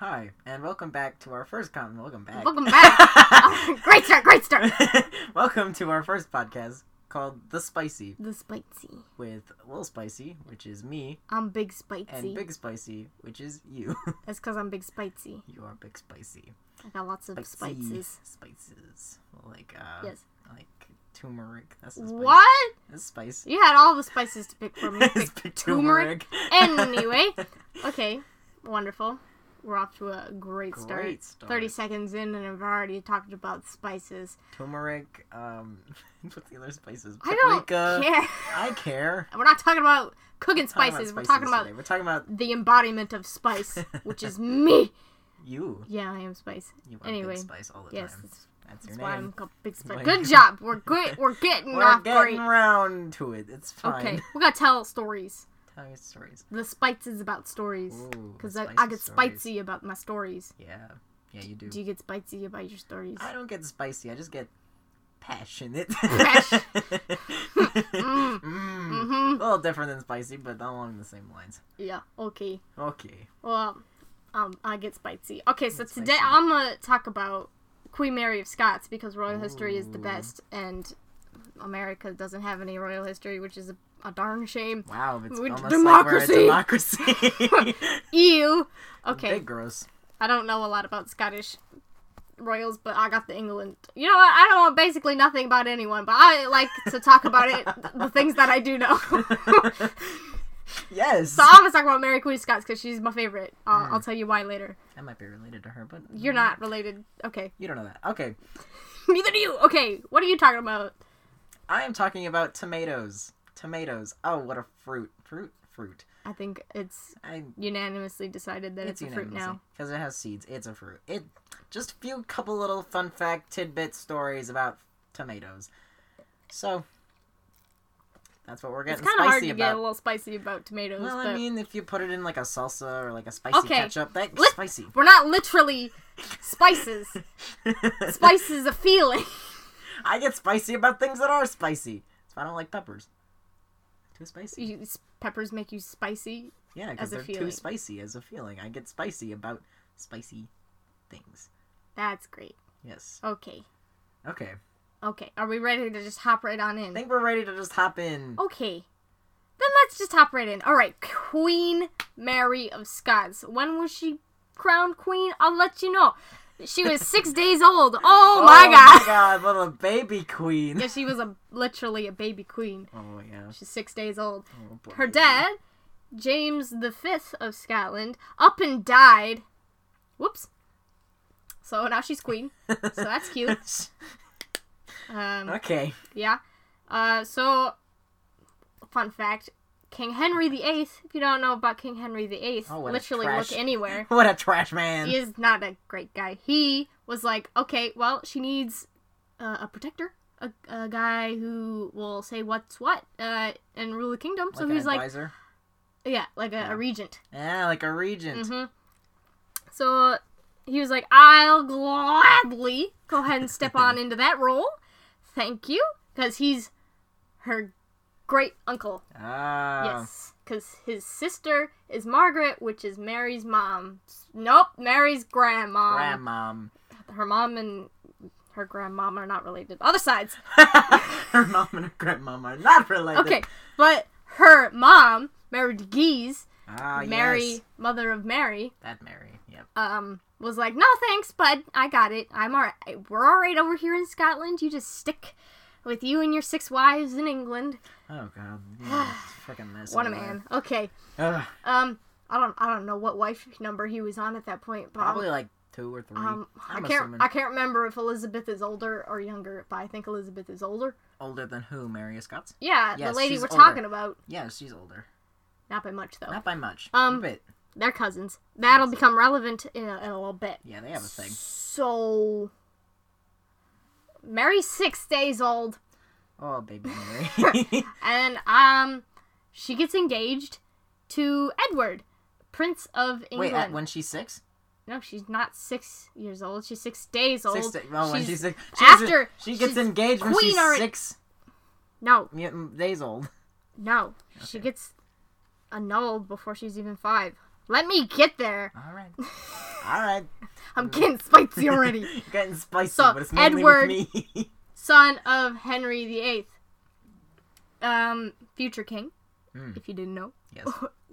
Hi, and welcome back to our first con. Welcome back. Welcome back. Oh, great start, great start. welcome to our first podcast called The Spicy The spicy. with Little Spicy, which is me, I'm big spicy. and Big Spicy, which is you. That's because I'm big spicy. you are Big Spicy. I got lots of Spicy. spices. Spices. Like, uh, Yes. like turmeric. That's the spice. What? That's spice. You had all the spices to pick from. You picked turmeric. turmeric. Anyway, okay, wonderful. We're off to a great start. Great start. 30 seconds in, and I've already talked about spices. Turmeric, um, what's the other spices? I don't care. I care. We're not talking about cooking Talking about spices. We're talking about. We're talking about the embodiment of spice, which is me. you. Yeah, I am spice. You are Anyway, Big Spice all the Yes, time. that's, That's that's your why name. I'm called Big Spice. Good job. We're good. We're getting We're off getting great. round to it. It's fine. Okay, we gotta tell stories. Stories. The spice is about stories. Because I, I get stories. spicy about my stories. Yeah. Yeah, you do. Do you get spicy about your stories? I don't get spicy. I just get passionate. Passion- mm. Mm-hmm. A little different than spicy, but along the same lines. Yeah, okay. Okay. Well, um, I get spicy. Okay, so today spicy. I'm gonna talk about Queen Mary of Scots because royal history is the best, and America doesn't have any royal history, which is a, a darn shame. Wow, it's With almost democracy. like we're a democracy. Ew. Okay, Big gross. I don't know a lot about Scottish royals, but I got the England. You know what? I don't know basically nothing about anyone, but I like to talk about it, the things that I do know. yes. so I'm gonna talk about Mary Queen of Scots because she's my favorite. Uh, Hmm. I'll tell you why later. I might be related to her, but You're not related. Okay. You don't know that. Okay. Neither do you. Okay, what are you talking about? I am talking about tomatoes. Tomatoes. Oh, what a fruit. Fruit. Fruit. I think it's I. unanimously decided that it's, a fruit now. because it has seeds. It's a fruit. It just a few couple little fun fact tidbit stories about tomatoes. So that's what we're getting. It's kind of hard to get a little spicy about tomatoes, Well, but I mean, if you put it in like a salsa or like a spicy Okay. ketchup, that's spicy. we're not literally spices. Spice is a feeling. I get spicy about things that are spicy. So I don't like peppers. Too spicy. You, peppers make you spicy. Yeah, because they're too spicy as a feeling. I get spicy about spicy things. That's great. Yes. Okay. Okay. Okay. Are we ready to just hop right on in? I think we're ready to just hop in. Okay. Then let's just hop right in. All right. Queen Mary of Scots. When was she crowned queen? I'll let you know. She was six days old. Oh, my god. Oh my god, little baby queen. Yeah, she was a literally a baby queen. Oh yeah. She's six days old. Oh, Her dad, James the Fifth of Scotland, up and died. Whoops. So now she's queen. So that's cute. Um, okay. yeah. Uh, so, fun fact: King Henry VIII. If you don't know about King Henry VIII, Oh, literally trash- look anywhere. What a trash man. He is not a great guy. He was like, okay, well, she needs uh, a protector, a, a guy who will say what's what uh, and rule the kingdom. so like he's an like, yeah, like a, Yeah. a regent. Yeah, like a regent. hmm So he was like, I'll gladly go ahead and step on into that role. Thank you. Because he's her great uncle. Ah. Yes. Because his sister is Margaret, which is Mary's mom. Nope, Mary's grandma. Grandmom. Her mom and her grandmom are not related. Other sides. her mom and her grandmom are not related. Okay, but her mom, Mary de Guise, Ah, Mary, yes. mother of Mary, That Mary. Yep. um, was like, "No thanks, bud. I got it. I'm alright. We're all right over here in Scotland. You just stick with you and your six wives in England. Oh god. Yeah, freaking mess. What a man. Okay. Ugh, Um, I don't, I don't know what wife number he was on at that point, but probably like two or three. um, I I'm can't, assuming. I can't remember if Elizabeth is older or younger, but I think Elizabeth is older. Older than who? Mary Scots. Yeah, Yes, the lady we're older. talking about. Yeah, she's older. Not by much though. Not by much. Um, a bit. They're cousins. That'll become relevant in a, in a little bit. Yeah, they have a thing. So, Mary's six days old, Oh, baby Mary. and um, she gets engaged to Edward, Prince of England. Wait, at, when she's six? no, she's not six years old. She's six days old. Six. da- oh, when She's- she's six. She gets- after she gets engaged when she's already- six No, days old. no, she gets annulled before she's even five. Let me get there. All right. All right. I'm getting spicy already. Getting spicy, So, but it's mainly Edward- me. Son of Henry VIII. Um, future king, Hmm. if you didn't know. yes.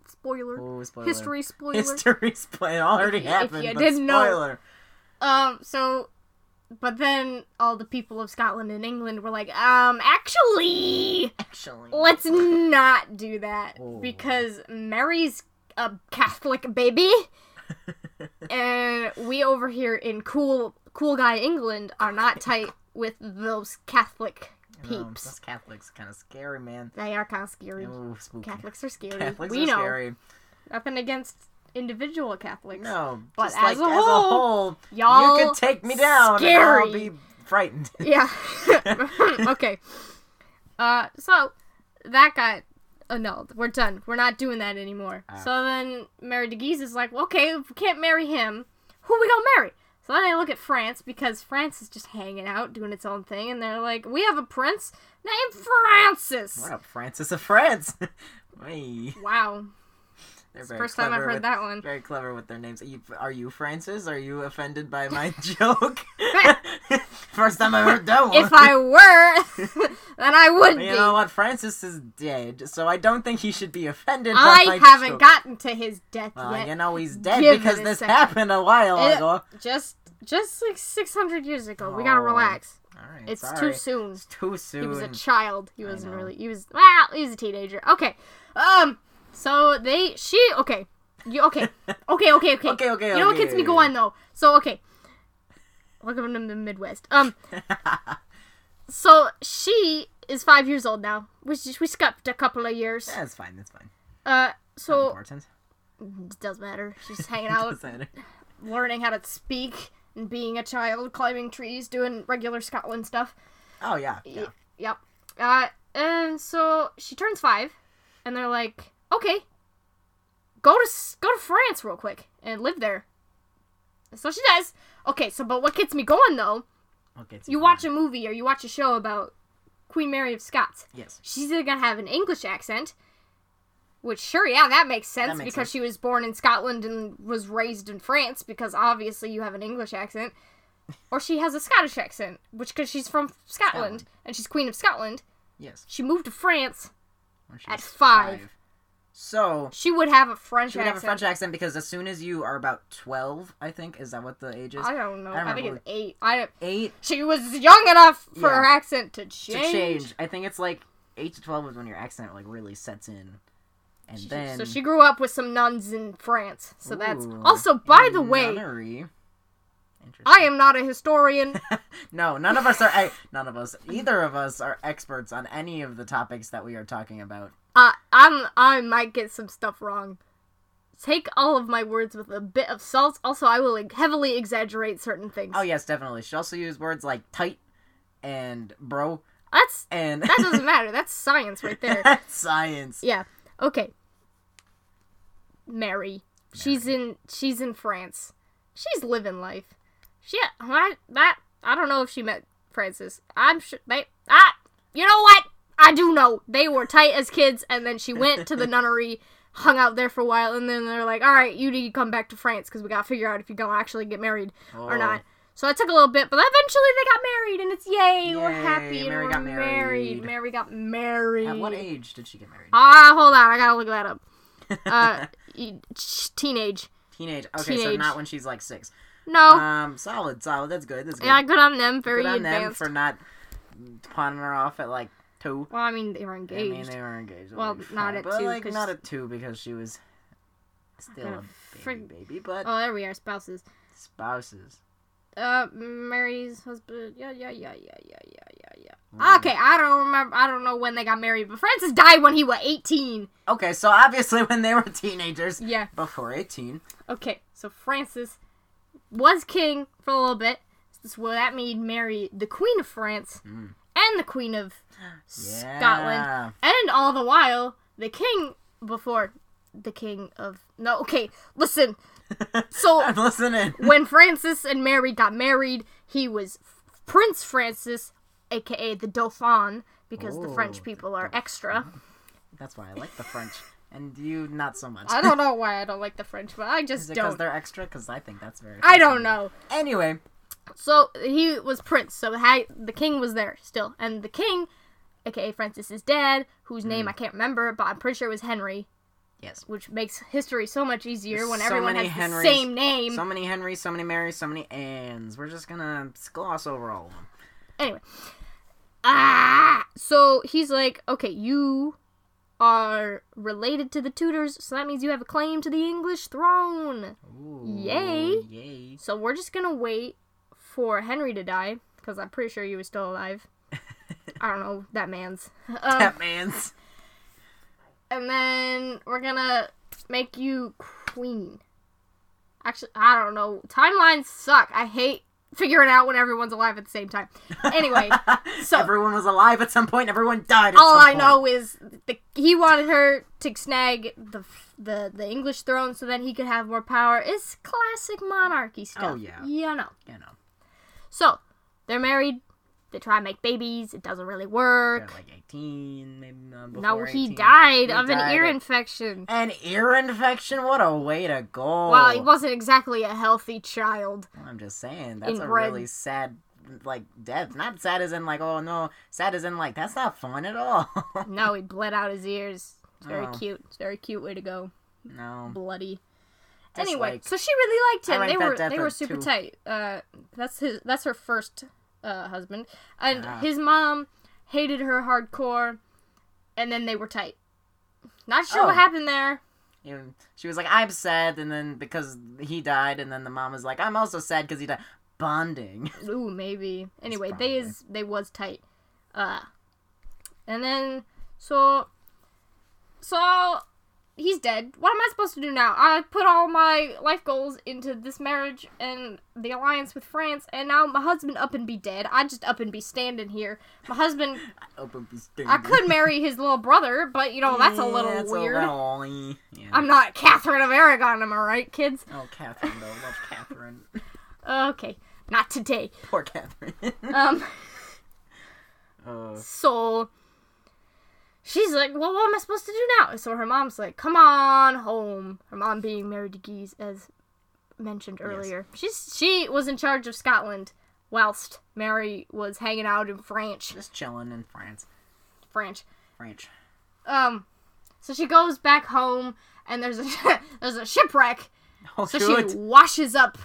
Spoiler. Oh, spoiler. History spoiler. History spoiler. It already If you- if happened. you didn't know. spoiler. Um, so, but then all the people of Scotland and England were like, um, actually, Actually. let's not do that Oh. because Mary's a Catholic baby, and we over here in cool, cool guy England are not tight with those Catholic peeps. those Catholics kind of scary, man. They are kind of scary. Ooh. Catholics are scary. Catholics we are know scary. nothing against individual Catholics. No, But as like a as a whole, whole, y'all you could take me down and I'll scary. be frightened. Yeah. okay. Uh, so that got annulled. We're done. We're not doing that anymore. Ah. So then Mary de Guise is like, well, okay, if we can't marry him, who we gonna marry? So then I look at France because France is just hanging out, doing its own thing, and they're like, we have a prince named Francis. What up, Francis of France? Hey, Wow. They're very first time I've heard with- that one. Very clever with their names. Are you, are you Francis? Are you offended by my joke? First time I heard that one. If I were, then I would you be. know what? Francis is dead, so I don't think he should be offended. by my I haven't joke. gotten to his death Well, yet. you know he's dead Give because this second. happened a while It- ago. just, just like six hundred years ago. We gotta Oh. relax. All right, It's sorry. too soon. It's too soon. He was a child. He wasn't really. He was. Well, he was a teenager. Okay. Um. So they. She. Okay. You. Okay. Okay. Okay. Okay. Okay, okay, You know what okay, me okay. going though. So okay. Welcome to the Midwest. Um. So she is five years old now. We just, we skipped a couple of years. That's fine. That's fine. Uh. So important. it doesn't matter. She's hanging out, Doesn't matter. learning how to speak, and being a child, climbing trees, doing regular Scotland stuff. Oh yeah. yeah. Y- Yep. Uh, and so she turns five, and they're like, "Okay, go to go to France real quick and live there." So she does. Okay, so but what gets me going though? Okay. You watch a movie or you watch a show about Queen Mary of Scots. Yes. She's either gonna have an English accent, which sure, yeah, that makes sense makes because sense. she was born in Scotland and was raised in France. Because obviously you have an English accent, or she has a Scottish accent, which because she's from Scotland, Scotland. and she's Queen of Scotland. Yes. She moved to France. At was five. So She would have a French she would have a accent. French accent because as soon as you are about twelve, I think is that what the age is? I don't know. I I, think it's eight. I don't- Eight she was young enough for Yeah. her accent to change. to change. I think it's like eight to twelve is when your accent like really sets in, and then So she grew up with some nuns in France. So that's also. By the way, nunnery. I am not a historian. no, none of us are. None of us, either of us, are experts on any of the topics that we are talking about. Uh, I'm I might get some stuff wrong. Take all of my words with a bit of salt. Also, I will like, heavily exaggerate certain things. Oh yes, definitely. She also used words like tight and bro That's and that doesn't matter. That's science right there. science. Yeah. Okay. Mary. She's in she's in France. She's living life. She I, that I don't know if she met Francis. I'm sure they ah you know what? I do know. They were tight as kids and then she went to the nunnery, hung out there for a while and then they're like, "All right, you need to come back to France cuz we got to figure out if you're to actually get married or Oh. not." So that took a little bit, but eventually they got married and it's yay, we're Yay, happy and Mary we're got married. married. Mary got married. At what age did she get married? Ah, hold on. I gotta look that up. Uh, teenage. Teenage. Okay, so not when she's like six. No. Um, solid, solid. That's good. That's good. yeah, good on them. Very good on them advanced. for not pawning her off at like two. Well, I mean, they were engaged. I mean, they were engaged. Well, like, not at but, two, Like 'cause- not at two because she was still a baby, frig- baby. But oh, there we are. Spouses. spouses. Uh, Mary's husband. Yeah, yeah, yeah, yeah, yeah, yeah, yeah, yeah. Mm. Okay, I don't remember. I don't know when they got married, but Francis died when he was eighteen. Okay, so obviously when they were teenagers, Yeah. before eighteen. Okay, so Francis was king for a little bit. So that made Mary the Queen of France Mm. And the Queen of. Scotland. And all the while, the king before the king of no, okay, listen. So I'm listening. when Francis and Mary got married, he was Prince Francis, aka the Dauphin, because the French people are extra. That's why I like the French and you not so much. I don't know why I don't like the French, but I Is just it because don't. they're extra? Because I think that's very. I don't know. Anyway, So he was prince. So the, the king was there still, and the king, aka Francis's dad, whose Hmm. name I can't remember, but I'm pretty sure it was Henry, yes. which makes history so much easier when So everyone has Henrys, the same name. So many Henrys, so many Marys, so many Anns. We're just gonna gloss over all of them. Anyway. Ah! So he's like, okay, you are related to the Tudors, so that means you have a claim to the English throne. Ooh, Yay. Yay. So we're just gonna wait for Henry to die, because I'm pretty sure he was still alive. I don't know, that man's. Um, that man's. and then we're gonna make you queen. Actually, I don't know. Timelines suck. I hate figuring out when everyone's alive at the same time. Anyway, so- everyone was alive at some point. Everyone died. At all I point. know is the, he wanted her to snag the the the English throne so then he could have more power. It's classic monarchy stuff. Oh, yeah. you know. You know, So they're married. They try to make babies. It doesn't really they're work. like eighteen, maybe. Uh, no, he 18. died He of an ear of- infection. An ear infection? What a way to go! Well, he wasn't exactly a healthy child. I'm just saying that's a really sad, like death. Not sad as in like oh no, sad as in like that's not fun at all. No, he bled out his ears. It's very Oh. cute. It's a very cute way to go. no. Bloody. Just anyway, like- so she really liked him. They were they were super two. tight. Uh, that's his. That's her first uh, husband, and Ah. his mom hated her hardcore, and then they were tight. Not sure Oh. what happened there. You- she was like, I'm sad, and then because he died, and then the mom was like, I'm also sad because he died. Bonding. Ooh, maybe. Anyway, they is they was tight. Uh, and then so so he's dead. What am I supposed to do now? I put all my life goals into this marriage and the alliance with France, and now my husband up and be dead. I just up and be standing here. My husband, Open I could marry his little brother, but you know that's a little that's weird. little- yeah. I'm not Catherine of Aragon, am I right, kids? Oh, Catherine, though. Love Catherine. Okay, not today. Poor Catherine. Um. uh, So she's like, Well, what am I supposed to do now? So her mom's like, Come on home. Her mom being Mary de Guise, as mentioned earlier. She's she was in charge of Scotland whilst Mary was hanging out in France. just chilling in France. France. French. Um so she goes back home and there's a there's a shipwreck. Oh, So shoot. she washes up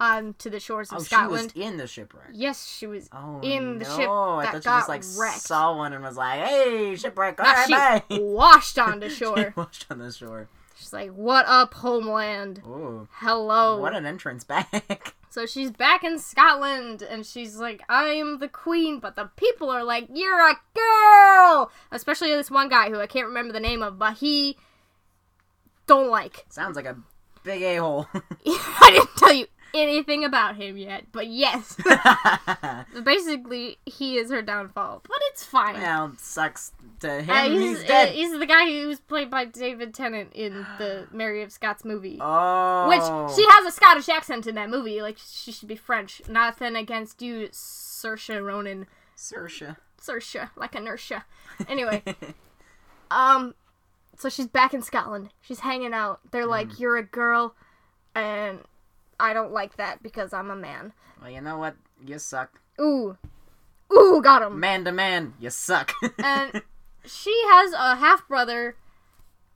Um, onto the shores of oh, Scotland. she was in the shipwreck. Yes, she was Oh, in the no. ship I thought she just like wrecked. saw one and was like, "Hey, shipwreck, all right, she bye." washed onto she shore. washed on the shore. She's like, "What up, homeland? Ooh, Hello." what an entrance back! So she's back in Scotland and she's like, I'm the queen, but the people are like, You're a girl! Especially this one guy who I can't remember the name of, but he don't like. Sounds like a big a hole. I didn't tell you anything about him yet, but yes. Basically, he is her downfall. But it's fine. well, sucks to him. Uh, he's, he's, dead. uh, he's the guy who was played by David Tennant in the Mary of Scots movie. oh, Which she has a Scottish accent in that movie. Like she should be French. Nothing against you, Saoirse Ronan. Saoirse. Saoirse, like inertia. Anyway, um, so she's back in Scotland. She's hanging out. They're Mm. like, "You're a girl," and I don't like that because I'm a man. well, you know what? You suck. Ooh, ooh, got him. Man to man, you suck. And she has a half brother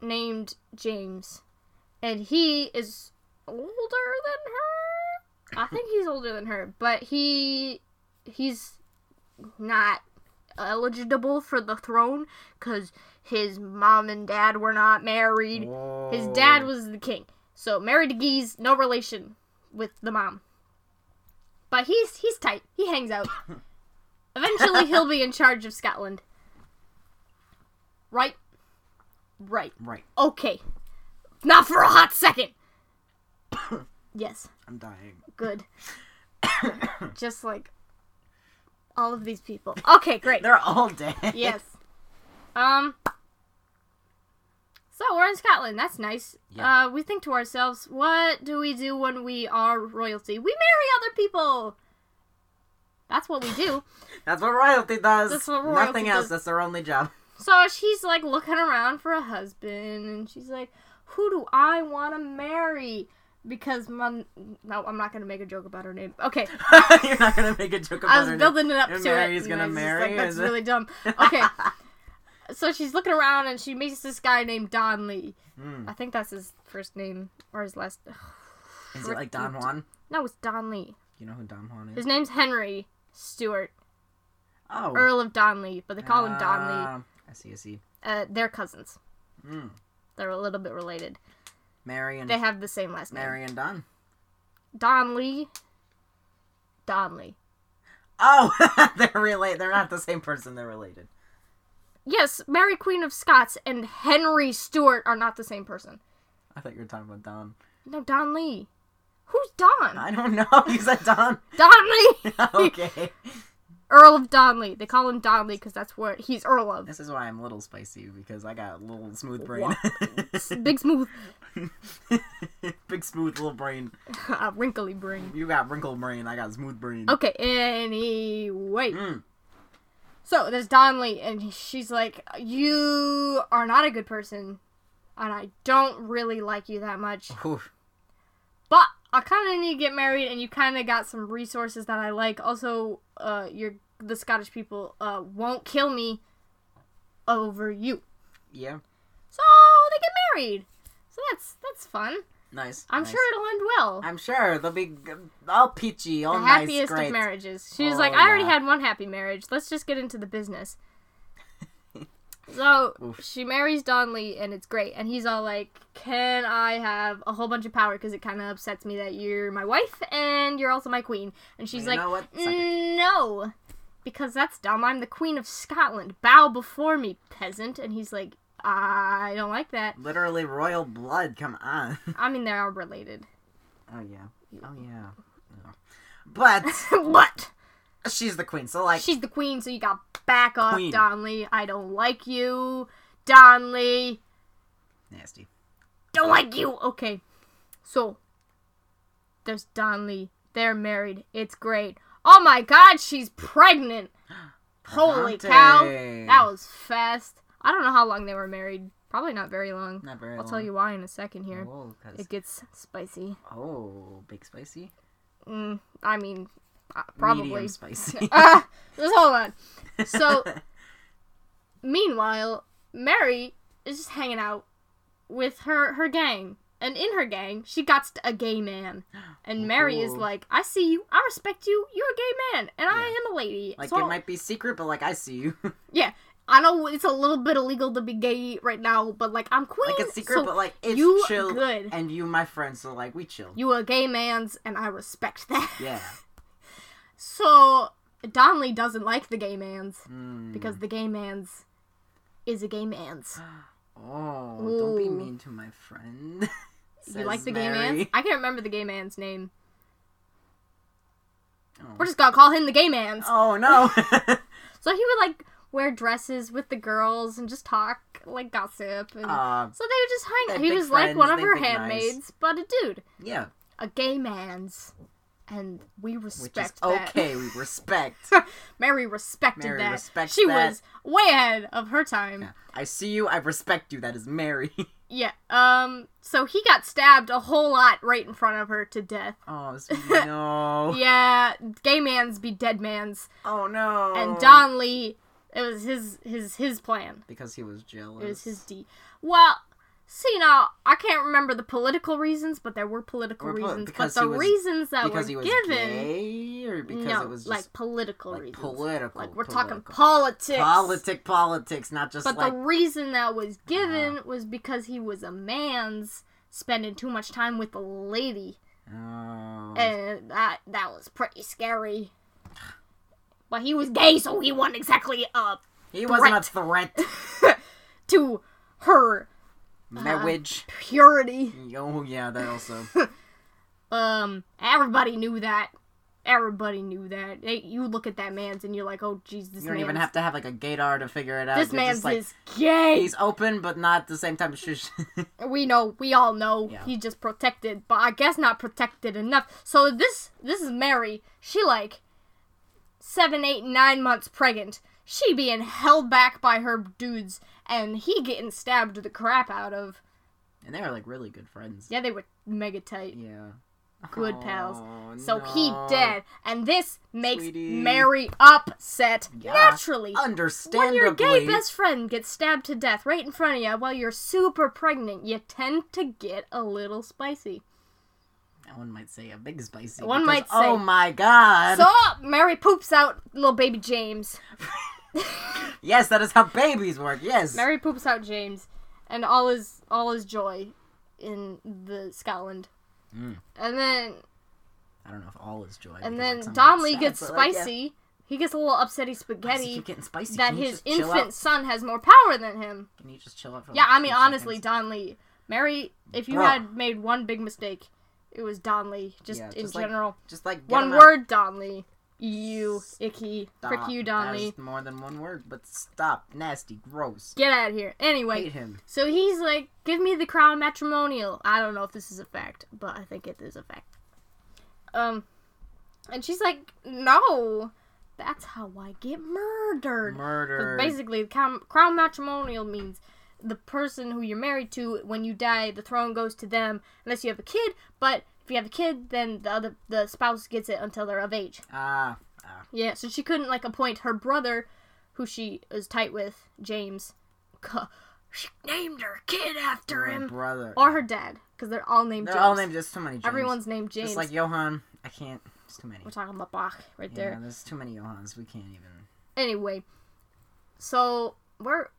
named James, and he is older than her. I think he's older than her, but he he's not eligible for the throne because his mom and dad were not married. His dad was the king, so Mary de Guise, no relation with the mom. But he's he's tight. He hangs out. Eventually, he'll be in charge of Scotland. Right? Right. right. Okay. Not for a hot second. yes. I'm dying. Good. Just like all of these people. Okay, great. They're all dead. yes. Um. So we're in Scotland. That's nice. Yeah. Uh, we think to ourselves, what do we do when we are royalty? We marry other people. That's what we do. That's what royalty does. That's what royalty Nothing else. That's their only job. So she's like looking around for a husband, and she's like, "Who do I want to marry?" Because my no, I'm not gonna make a joke about her name. Okay, You're not gonna make a joke about I was name. building it up And to Mary's it. gonna I was marry, Like, That's really dumb. Okay, so she's looking around and she meets this guy named Don Lee. Hmm. I think that's his first name or his last. Is it like Don Juan? No, it's Don Lee. You know who Don Juan is? His name's Henry Stewart, Oh, Earl of Donley, but they call him Don Lee. Ah, I see. I see. Uh, they're cousins. Mm. They're a little bit related. Mary and They have the same last name. Mary and Don. Don Lee. Don Lee. Oh, they're related. They're not the same person. They're related. Yes, Mary Queen of Scots and Henry Stewart are not the same person. I thought you were talking about Don. No, Don Lee. Who's Don? I don't know. You said Don. Don Lee. okay. Earl of Donley. They call him Donley because that's what he's Earl of. This is why I'm a little spicy because I got a little smooth brain. Big smooth, Big smooth little brain. uh, wrinkly brain. You got wrinkled brain. I got smooth brain. Okay, anyway. Mm. So there's Donley, and she's like, You are not a good person, and I don't really like you that much. Whew. But I kind of need to get married, and you kind of got some resources that I like. Also, uh, you're the Scottish people uh won't kill me over you, Yeah. so they get married. So that's that's fun. Nice. I'm nice. sure it'll end well. I'm sure they'll be all peachy, all the nice, happiest great. of marriages. She was Oh, like, I already had one happy marriage. Let's just get into the business. so Oof. she marries Don Lee, and it's great. And he's all like, Can I have a whole bunch of power? Because it kind of upsets me that you're my wife and you're also my queen. And she's like, know what? Suck it. "Mm, No. Because that's dumb. I'm the queen of Scotland. Bow before me, peasant. And he's like, I don't like that. Literally royal blood. Come on. I mean, they are related. oh yeah. Oh yeah. Yeah. But what? she's the queen, so like She's the queen, so you got back off, Queen. Donley. I don't like you, Donley. nasty. Don't like you. Okay, so there's Donley. They're married. It's great. Oh my God, she's pregnant. Holy cow, that was fast. I don't know how long they were married. Probably not very long. Not very I'll tell you why in a second here. 'cause- It gets spicy. oh, big spicy. Mm, I mean, uh, probably. Medium spicy. Ah, just hold on. So, meanwhile, Mary is just hanging out with her her gang, and in her gang, she got a gay man, and Mary is like, "I see you, I respect you, you're a gay man, and I am a lady." like so, it might be secret, but like I see you. yeah, I know it's a little bit illegal to be gay right now, but like I'm queen, like it's secret, so but like it's you chill. good. And you, my friend, so like we chill. you a gay man's, and I respect that. Yeah. So Donley doesn't like the gay man's. Mm. because the gay man's is a gay man's. Oh, don't be mean to my friend. you like the gay Mary. man's? I can't remember the gay man's name. Oh. We're just gonna call him the gay man's. Oh no. So he would like wear dresses with the girls and just talk like gossip and uh, so they would just hang he was like one of her big nice. handmaids, but a dude. yeah, A gay man's. And we which respect that. okay. We respect. Mary respected Mary that. she that. was way ahead of her time. Yeah. I see you. I respect you. That is Mary. Yeah. Um. So he got stabbed a whole lot right in front of her to death. oh, no. Yeah. Gay man's be dead man's. Oh no. And Don Lee, it was his his his plan. because he was jealous. It was his D. Well, see now, I can't remember the political reasons, but there were political reasons. But the was- reasons that because were he was given, gay, or because no, it was just like political like reasons. political. like we're political. talking politics. Politic, politics, not just But like the reason that was given was because he was a man's spending too much time with a lady. Oh. and that that was pretty scary. But he was gay, so he wasn't exactly up he wasn't a threat. to her Marriage. purity. oh yeah, that also. Um, everybody knew that. Everybody knew that. They, you look at that man's and you're like, oh, jeez, this You don't even have to have like a gaydar to figure it out. this You're man's just, like, is gay. He's open, but not at the same time. We know, we all know, Yeah. he's just protected, but I guess not protected enough. So this, this is Mary. She like seven, eight, nine months pregnant. she being held back by her dudes, and he getting stabbed the crap out of. And they were like really good friends. Yeah, they were mega tight. Yeah. Good pals. Oh, So he no. dead, and this makes Sweetie. Mary upset Yeah. naturally. Understandably. When your gay best friend gets stabbed to death right in front of you while you're super pregnant, you tend to get a little spicy. One might say a big spicy. One because- might say- Oh my god. So Mary poops out little baby James. yes, that is how babies work. Yes. Mary poops out James, and all is all is joy in the Scotland. Mm. And then I don't know if all is joy. and then like, some Donnelly gets but, like, yeah. spicy. He gets a little upsetty spaghetti spicy? that Can his infant son has more power than him. Can you just chill out for Yeah, like, I mean honestly, seconds? Donnelly, Mary, if you Bruh. had made one big mistake, it was Donnelly. Just Yeah, in just like- general, Just like one word, Donnelly. You icky, frick Stop. you, That Donnelly. more than one word, but stop. Nasty, gross. Get out of here. Anyway, Hate him. So he's like, "Give me the crown matrimonial." I don't know if this is a fact, but I think it is a fact. Um, and she's like, "No, that's how I get murdered. Murder. basically, crown matrimonial means the person who you're married to, when you die, the throne goes to them, unless you have a kid. But if you have a kid, then the other the spouse gets it until they're of age. Ah. ah. Yeah, so she couldn't like appoint her brother, who she is tight with, James. She named her kid after Her him, brother. or her dad, because they're all named They're James. all named just too many. James. Everyone's named James. just like Johann. I can't. It's too many. We're talking about Bach right Yeah, there. there's too many Johanns. We can't even. Anyway, so where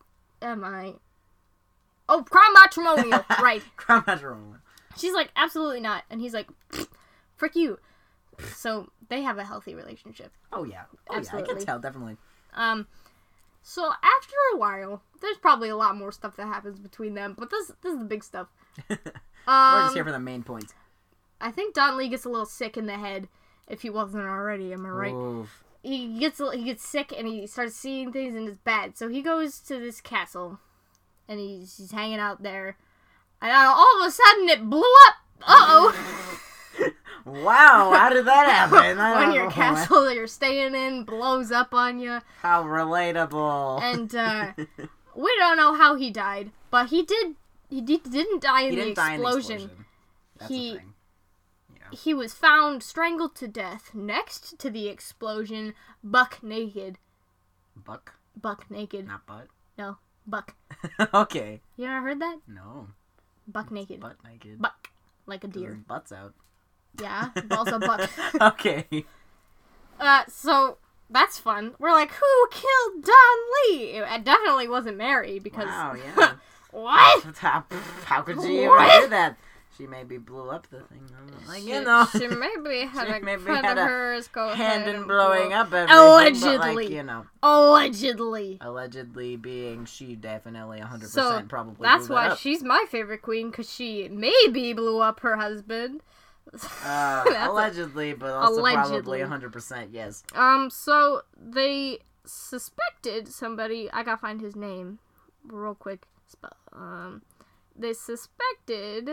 am I? Oh, crown matrimonial, right? Crown matrimonial. She's like, absolutely not, and he's like, frick you. So they have a healthy relationship. Oh yeah. Oh yeah. I can tell definitely. Um, so after a while, there's probably a lot more stuff that happens between them, but this this is the big stuff. We're just here Um, for the main points. I think Don Lee gets a little sick in the head, if he wasn't already. Am I right? Oof. He gets he gets sick and he starts seeing things and it's bad. So he goes to this castle, and he's he's hanging out there, and all of a sudden it blew up. Uh oh. Wow, how did that happen? When your castle that you're staying in blows up on you. How relatable. And, uh, We don't know how he died, but he did. He did, didn't die in, he the, die in explosion. explosion. That's He-. Yeah. He was found strangled to death next to the explosion, buck naked. Buck, Buck naked. not butt. No, buck. okay. You never heard that? No. Buck naked. Butt naked. Buck. Like a deer. butt's out. Yeah, balls also buck. okay. Uh, so that's fun. We're like, who killed Don Lee? It definitely wasn't Mary because. Wow, yeah. what? how, how could she even What? do that? She maybe blew up the thing. Like, you know. she maybe had She a maybe had of a hand in blowing blow- up everything. Allegedly. But like, you know, Allegedly. allegedly being she definitely 100% So probably that's that why she's my favorite queen because she maybe blew up her husband. Uh, allegedly, but also Allegedly. probably 100% yes. Um, so they suspected somebody. I gotta find his name real quick. Um, they suspected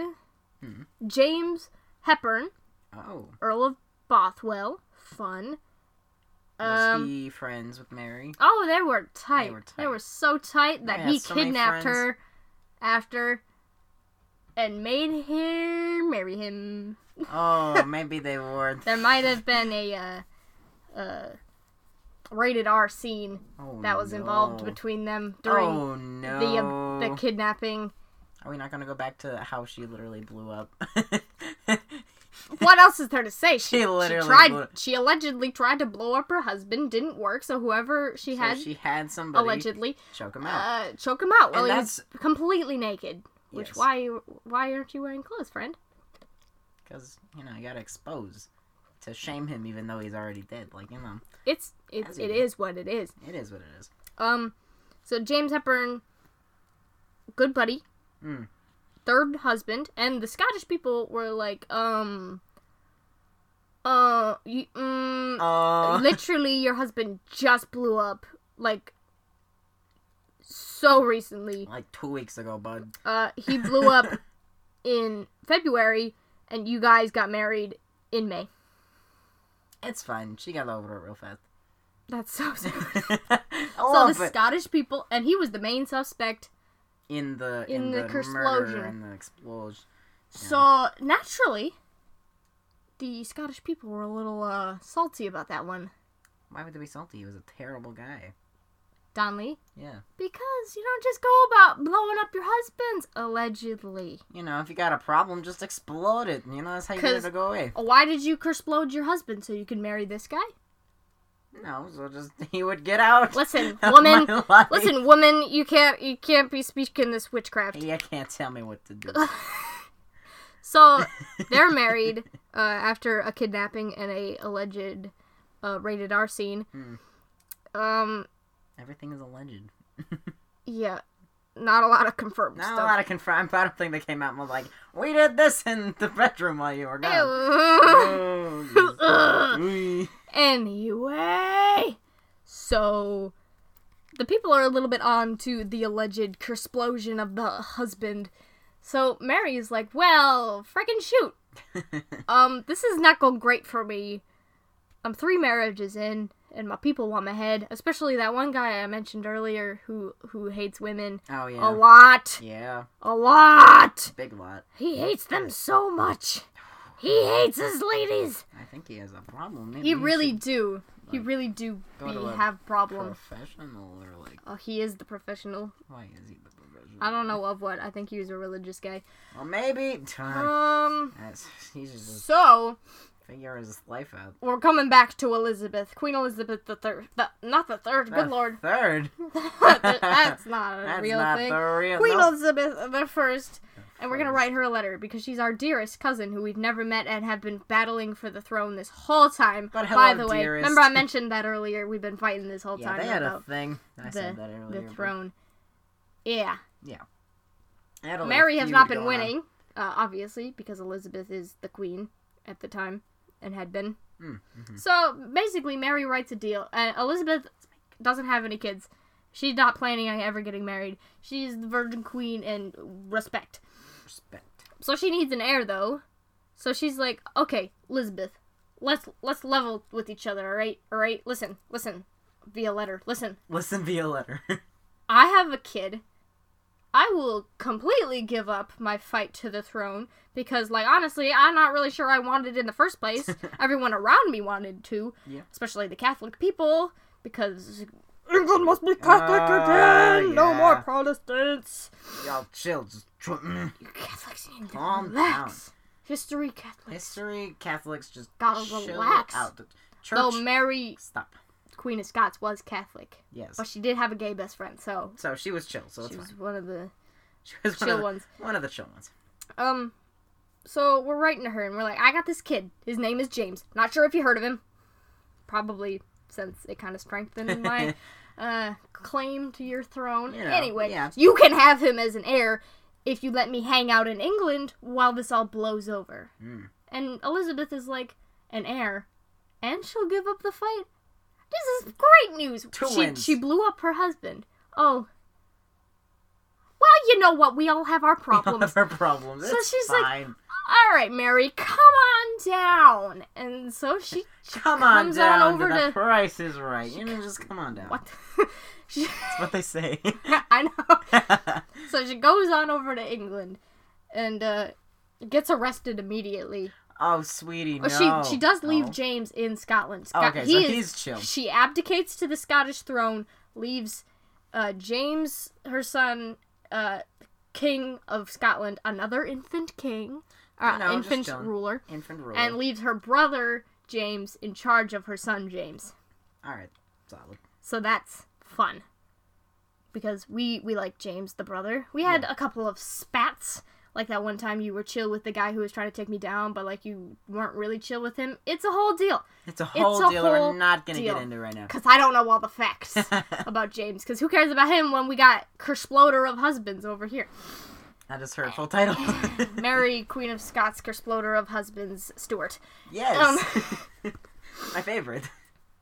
Hmm. James Hepburn, Oh. Earl of Bothwell. Fun. Was Um, he friends with Mary? oh, they were tight. They were were, so tight that he so kidnapped her after and made her marry him. Oh, maybe they weren't. There might have been a uh, uh, rated R scene Oh, that was involved between them during oh, no. the uh, the kidnapping. Are we not going to go back to how she literally blew up? What else is there to say? She, She literally tried. blew- She allegedly tried to blow up her husband. Didn't work. So whoever she so had she had somebody allegedly choke him out. uh, choke him out while And he was completely naked. Which Yes. why why aren't you wearing clothes, friend? Because, you know, you got to expose. To shame him even though he's already dead. Like, you know, It's it, it is what it is. it is what it is. Um, so James Hepburn, good buddy, Mm. third husband, and the Scottish people were like, um, uh, you, mm, Oh. literally, your husband just blew up, like, so recently. like two weeks ago, bud. Uh, he blew up in February, and you guys got married in May. It's fine. She got over it real fast. That's so sad. So the. Scottish people, and he was the main suspect. In the in in, the the, explosion. and the explosion. So naturally, the Scottish people were a little uh, salty about that one. Why would they be salty? He was a terrible guy. Donley, Yeah. because you don't just go about blowing up your husbands, allegedly. You know, if you got a problem, just explode it. You know, that's how you get it to go away. Why did you explode your husband so you could marry this guy? No, so just he would get out. Listen, woman. Listen, woman, you can't you can't be speaking this witchcraft. You can't tell me what to do. So they're married uh, after a kidnapping and a alleged uh, rated R scene. Hmm. Um, Everything is alleged. yeah, not a lot of confirmed Not stuff. a lot of confirm. I don't think they came out and was like, "We did this in the bedroom while you were gone." Ew. Ugh. yes. anyway, so the people are a little bit on to the alleged explosion of the husband. So Mary is like, "Well, frickin' shoot." um, this is not going great for me. I'm three marriages in, and my people want my head. Especially that one guy I mentioned earlier, who who hates women oh yeah, a lot, Yeah, a lot. big lot. He hates them so much. He hates his ladies. I think he has a problem. Maybe He really should do. He really do go be, to a have problem. Professional or like, Oh, he is the professional. why is he the professional? I don't know of what. I think he was a religious guy. Well, maybe. Um. That's- he just So figure his life out. we're coming back to Elizabeth, Queen Elizabeth the third. The, not the third. Good lord. Third. That's not a That's real not thing. the real. Queen no. Elizabeth the first. And we're gonna write her a letter because she's our dearest cousin who we've never met and have been battling for the throne this whole time. But By hello, the way, dearest. remember I mentioned that earlier. We've been fighting this whole Yeah, time they had a thing. I the, said that earlier. the but throne. Yeah, had a little Mary has not been winning, uh, obviously, because Elizabeth is the queen at the time and had been. Mm, mhm. So basically, Mary writes a deal. Uh, Elizabeth doesn't have any kids. She's not planning on ever getting married. She's the virgin queen and respect. Respect. So she needs an heir, though. So she's like, "Okay, Elizabeth, let's let's level with each other, all right? All right. Listen, listen, via letter. Listen, Listen via letter. I have a kid. I will completely give up my fight to the throne because, like, honestly, I'm not really sure I wanted it in the first place. Everyone around me wanted to, Yeah. especially the Catholic people, because England must be Catholic Uh, again. No more. Protestants. Y'all chill. Just mm. You Catholics need to Calm relax. History Catholics. history. Catholics just Gotta chill relax. out. The church. Though Mary, Stop. Queen of Scots, was Catholic, Yes. but she did have a gay best friend, so So she was chill. So it's she was fine. one of the She was one chill of, the, ones. one of the chill ones. Um, so we're writing to her and we're like, I got this kid. His name is James. Not sure if you heard of him. Probably since it kind of strengthened my uh claim to your throne. You know, anyway, yeah. you can have him as an heir if you let me hang out in England while this all blows over. Mm. And Elizabeth is like, an heir, and she'll give up the fight. This is great news. Two she wins. she blew up her husband. Oh. Well, you know what? We all have our We all problems. have our problems. So it's she's like, fine. all right, Mary, come on down. And so she, she come on comes down on over to the to price is right. You know, just come on down. what? she, That's what they say. I know. So she goes on over to England, and uh, gets arrested immediately. oh, sweetie, no. Oh, she she does leave Oh. James in Scotland. Scot- okay, he so is- he's chill. She abdicates to the Scottish throne, leaves uh, James, her son, uh, king of Scotland, another infant king, uh, just infant ruler. Infant ruler. and leaves her brother James in charge of her son James. All right, solid. So that's fun. Because we we like James the brother. We had a couple of spats. Like that one time you were chill with the guy who was trying to take me down, but like you weren't really chill with him. It's a whole deal. It's a whole a deal whole we're not gonna get into right now. Cause I don't know all the facts about James. Cause who cares about him when we got Kersploder of husbands over here? That is her full title. Mary, Queen of Scots, Kersploder of husbands, Stuart. yes. Um, My favorite.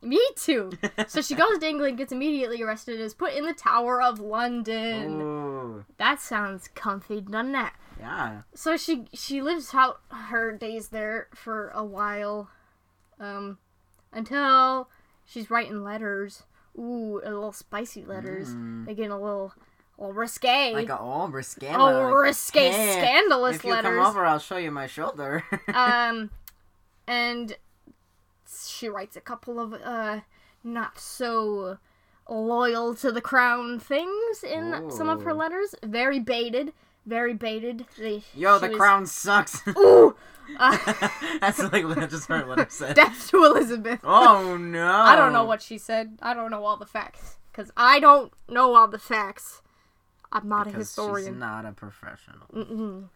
Me too. So she goes to England, gets immediately arrested, and is put in the Tower of London. Ooh, That sounds comfy, doesn't it? yeah. So she she lives out her days there for a while, um, until she's writing letters. Ooh, a little spicy letters. Mm. They get a little, little risque. Like a oh risque. oh, like, risque, "Hey, scandalous If you letters. come over, I'll show you my shoulder. um, and she writes a couple of uh, not so loyal to the crown things in some of her letters. Very baited, very baited. They, Yo, the was- crown sucks. Ooh, uh, That's like what I just heard what I said. death to Elizabeth. Oh no! I don't know what she said. I don't know all the facts because I don't know all the facts. I'm not a historian. She's not a professional. Mm-mm.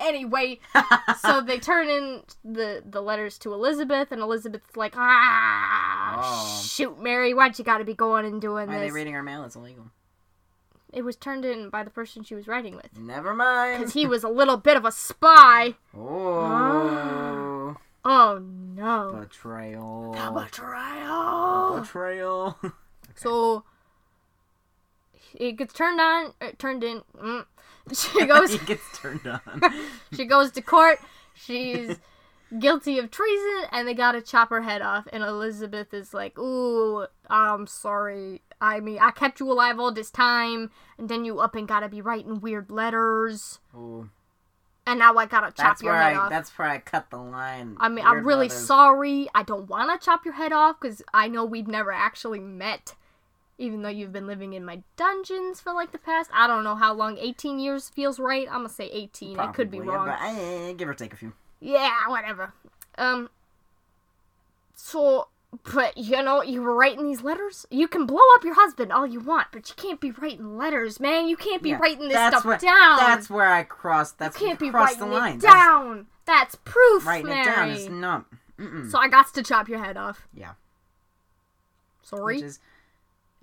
Anyway, so they turn in the the letters to Elizabeth, and Elizabeth's like, ah, Oh. shoot, Mary, why'd you gotta be going and doing Why are they reading our mail? It's illegal. it was turned in by the person she was writing with, Never mind. because he was a little bit of a spy. Oh, Oh no, betrayal. betrayal. Betrayal. So it gets turned on, uh, turned in. Mm. She goes. he gets turned on. She goes to court. She's guilty of treason, and they gotta chop her head off. And Elizabeth is like, "Ooh, I'm sorry. I mean, I kept you alive all this time, and then you up and gotta be writing weird letters, Ooh, and now I gotta chop that's your head I. off." That's where I cut the line. I mean, I'm really brothers. sorry. I don't want to chop your head off because I know we've never actually met. Even though you've been living in my dungeons for like the past, I don't know how long. 18 years feels right. I'm gonna say 18. I could be Probably, wrong. But, eh, give or take a few. Yeah, whatever. Um. So, but you know, you were writing these letters. You can blow up your husband all you want, but you can't be writing letters, man. You can't be Yeah, writing this stuff where, down. That's where I crossed. That's you can't be writing the line. it That's- down. That's proof, writing Mary. it down is not. Mm-mm. So I got to chop your head off. Yeah. Sorry. Which is.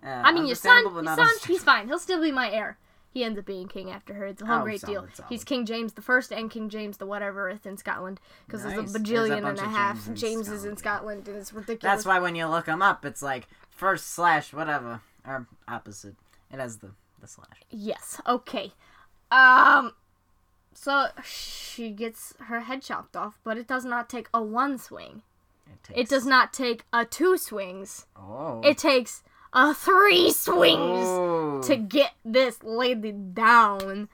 Uh, I mean, your son, your son, he's fine. He'll still be my heir. He ends up being king after her. It's a whole Oh, great solid, deal. solid. He's King James the First and King James the whatever in Scotland because Nice. there's a There's a bajillion and a half James in Jameses in Scotland. Scotland, and it's ridiculous. That's why when you look them up, it's like first slash whatever or opposite. It has the the slash. Yes. Okay. Um. So she gets her head chopped off, but it does not take a one swing. It, takes, It does not take a two swings. Oh. It takes a three swings Oh. to get this lady down.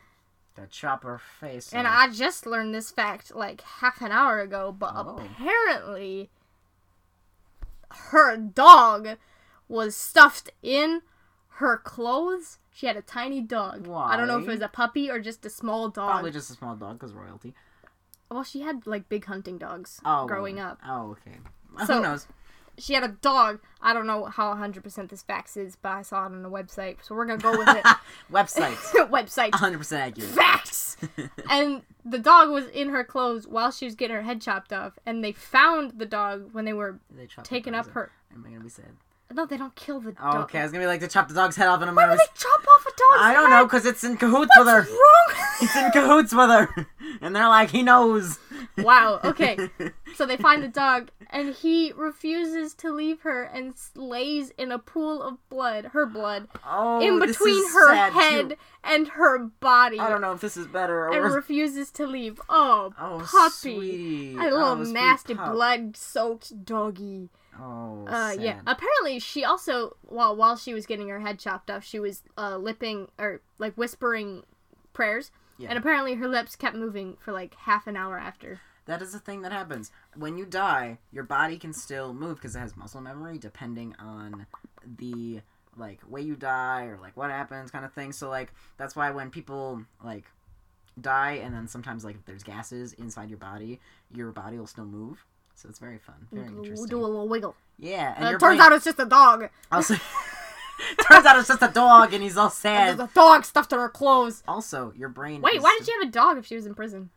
to chop her face. And off. I just learned this fact like half an hour ago, but Oh. apparently her dog was stuffed in her clothes. She had a tiny dog. I don't know if it was a puppy or just a small dog. Probably just a small dog because royalty. Well, she had like big hunting dogs Oh. growing up. Oh, okay. So- Who knows? She had a dog. I don't know how 100% this fact is, but I saw it on a website, so we're gonna go with it. Websites. website 100% accurate. facts. and the dog was in her clothes while she was getting her head chopped off, and they found the dog when they were they taking up her. Am I gonna be sad? No, they don't kill the Oh, dog. okay, I was gonna be like to chop the dog's head off, and I'm Why gonna. would they chop off a dog's I don't head? know, cause it's in cahoots with her. What's wrong? It's in cahoots with her, and they're like, he knows. Wow. Okay. So they find the dog, and he refuses to leave her and lays in a pool of blood, her blood, oh, in between her head too. and her body. I don't know if this is better or and worse. refuses to leave. Oh, Oh, puppy. sweetie. A little Oh, nasty blood-soaked doggy. Oh, Uh, yeah. Apparently, she also while while she was getting her head chopped off, she was uh lipping or like whispering prayers, Yeah. and apparently her lips kept moving for like half an hour after. That is a thing that happens. When you die, your body can still move because it has muscle memory depending on the like way you die or like what happens kind of thing. So like that's why when people like die and then sometimes like if there's gases inside your body, your body will still move. So it's very fun. Very interesting. Do a little wiggle. Yeah, and Uh, turns brain out it's just a dog. also Turns out it's just a dog and he's all sad. a dog stuffed in her clothes. Also, your brain Wait, why did she have a dog if she was in prison?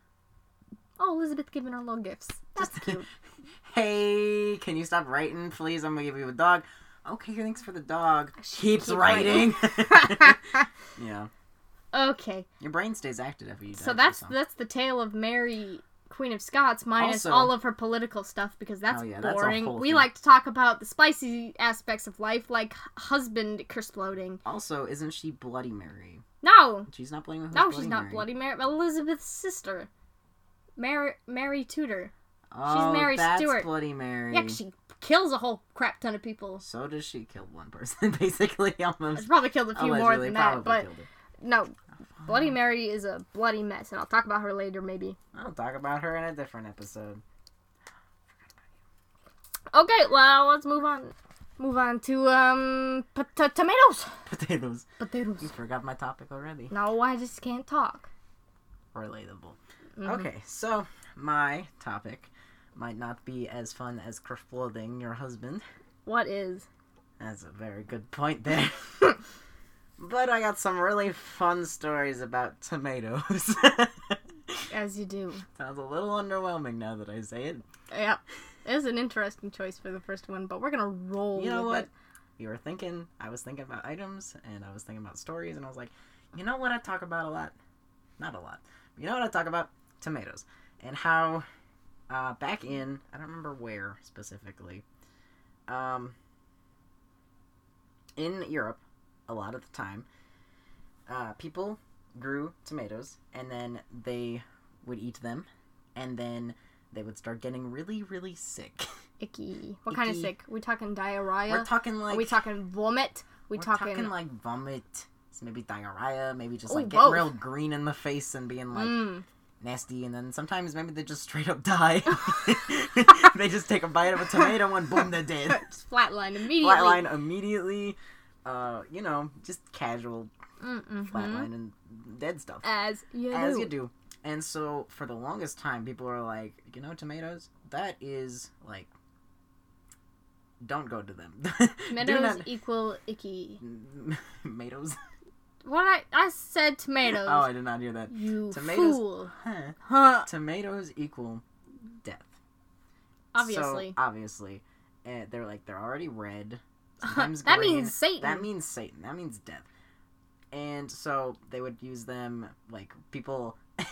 Oh, Elizabeth giving her little gifts. That's cute. hey, can you stop writing, please? I'm gonna give you a dog. Okay, thanks for the dog. Keeps keep writing. yeah, okay, your brain stays active after you die. so that's that's the tale of Mary, Queen of Scots, minus Also- all of her political stuff because that's Oh, yeah, that's boring. whole we thing. like to talk about the spicy aspects of life, like husband exploding. Also, isn't she Bloody Mary? No, She's not Bloody Mary. no, she's not Bloody Mary. Elizabeth's sister, Mary Mary Tudor. Oh, Mary that's Stuart. Bloody Mary. Yeah, she kills a whole crap ton of people. So does she kill one person, basically, almost. probably killed a few more than that, but no. Bloody Mary is a bloody mess, and I'll talk about her later, maybe. I'll talk about her in a different episode. Okay, well, let's move on. Move on to um pot- tomatoes. Potatoes. Potatoes. You forgot my topic already. No, I just can't talk. Relatable. Mhm. Okay, so my topic might not be as fun as clothing your husband. What is? That's a very good point there. but I got some really fun stories about tomatoes. As you do. Sounds a little underwhelming now that I say it. Yeah. It was an interesting choice for the first one, but we're gonna roll. You know what? it. You were thinking, I was thinking about items, and I was thinking about stories, and I was like, you know what I talk about a lot? Not a lot. You know what I talk about? Tomatoes. And how, uh, back in, I don't remember where specifically, um, in Europe, a lot of the time, uh, people grew tomatoes, and then they would eat them, and then they would start getting really, really sick. Icky. What kind of sick? we talking diarrhea? We're talking like Are we talking vomit? We We're talking, talking, like vomit, so maybe diarrhea, maybe just Ooh, like getting both. real green in the face and being like mm, nasty, and then sometimes maybe they just straight up die. they just take a bite of a tomato and boom, they're dead. just flatline immediately. Flatline immediately. Uh, you know, just casual Mm-mm. flatline and dead stuff. As you As do. you do. And so for the longest time, people are like, you know, tomatoes. That is like, don't go to them. Tomatoes not- equal icky. tomatoes. What I I said tomatoes. Oh, I did not hear that. you tomatoes- fool. Huh. Huh. Tomatoes equal death. Obviously. So, obviously, uh, they're like they're already red. Sometimes that means Satan. That means Satan. That means death. And so they would use them like people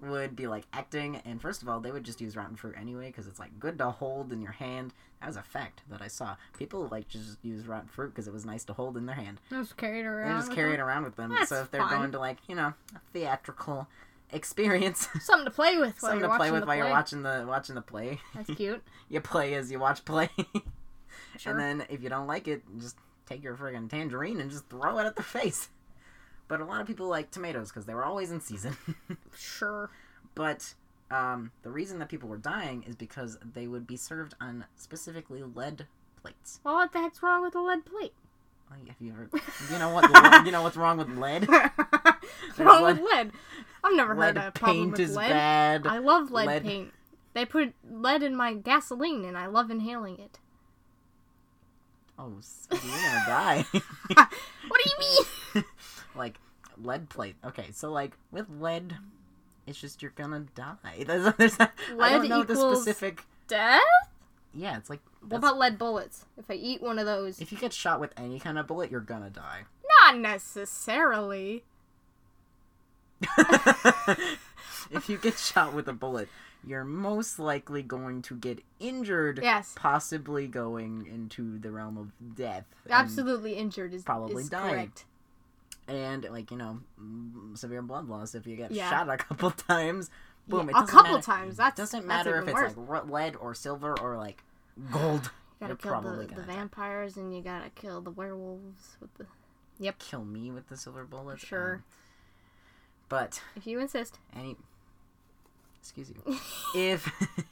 would be like acting and first of all they would just use rotten fruit anyway because it's like good to hold in your hand that was a fact that i saw people like just use rotten fruit because it was nice to hold in their hand just carry it they around. just with carry it around with them That's so if they're fun. going to like you know a theatrical experience Something to play with while something to play with while play. you're watching the watching the play That's cute. you play as you watch play Sure. and then if you don't like it just take your friggin' tangerine and just throw it at their face but a lot of people like tomatoes because they were always in season sure. but um, the reason that people were dying is because they would be served on specifically lead plates Well, what the heck's wrong with a lead plate? have you ever you know what you know what's wrong with lead What's wrong with lead? I've never lead heard a problem paint with is lead. bad I love lead, Lead- paint. They put lead in my gasoline, and I love inhaling it. Oh sweetie, you're gonna die What do you mean? like lead plate. Okay, so like with lead, it's just you're gonna die. There's, there's, I Lead don't know the specific. Death? Yeah, it's like What about lead bullets? If I eat one of those, if you get shot with any kind of bullet, you're gonna die. not necessarily. if you get shot with a bullet, you're most likely going to get injured. Yes. Possibly going into the realm of death. Absolutely injured is probably is dying. correct. And, like you know, severe blood loss if you get Yeah. shot a couple times. Boom. Yeah, a couple matter. times. That doesn't matter if it's worse. like lead or silver or like gold. You gotta You're kill probably the, gonna die. vampires and you gotta kill the werewolves with the. Yep. Kill me with the silver bullet. Sure. um, but If you insist. any, excuse you, if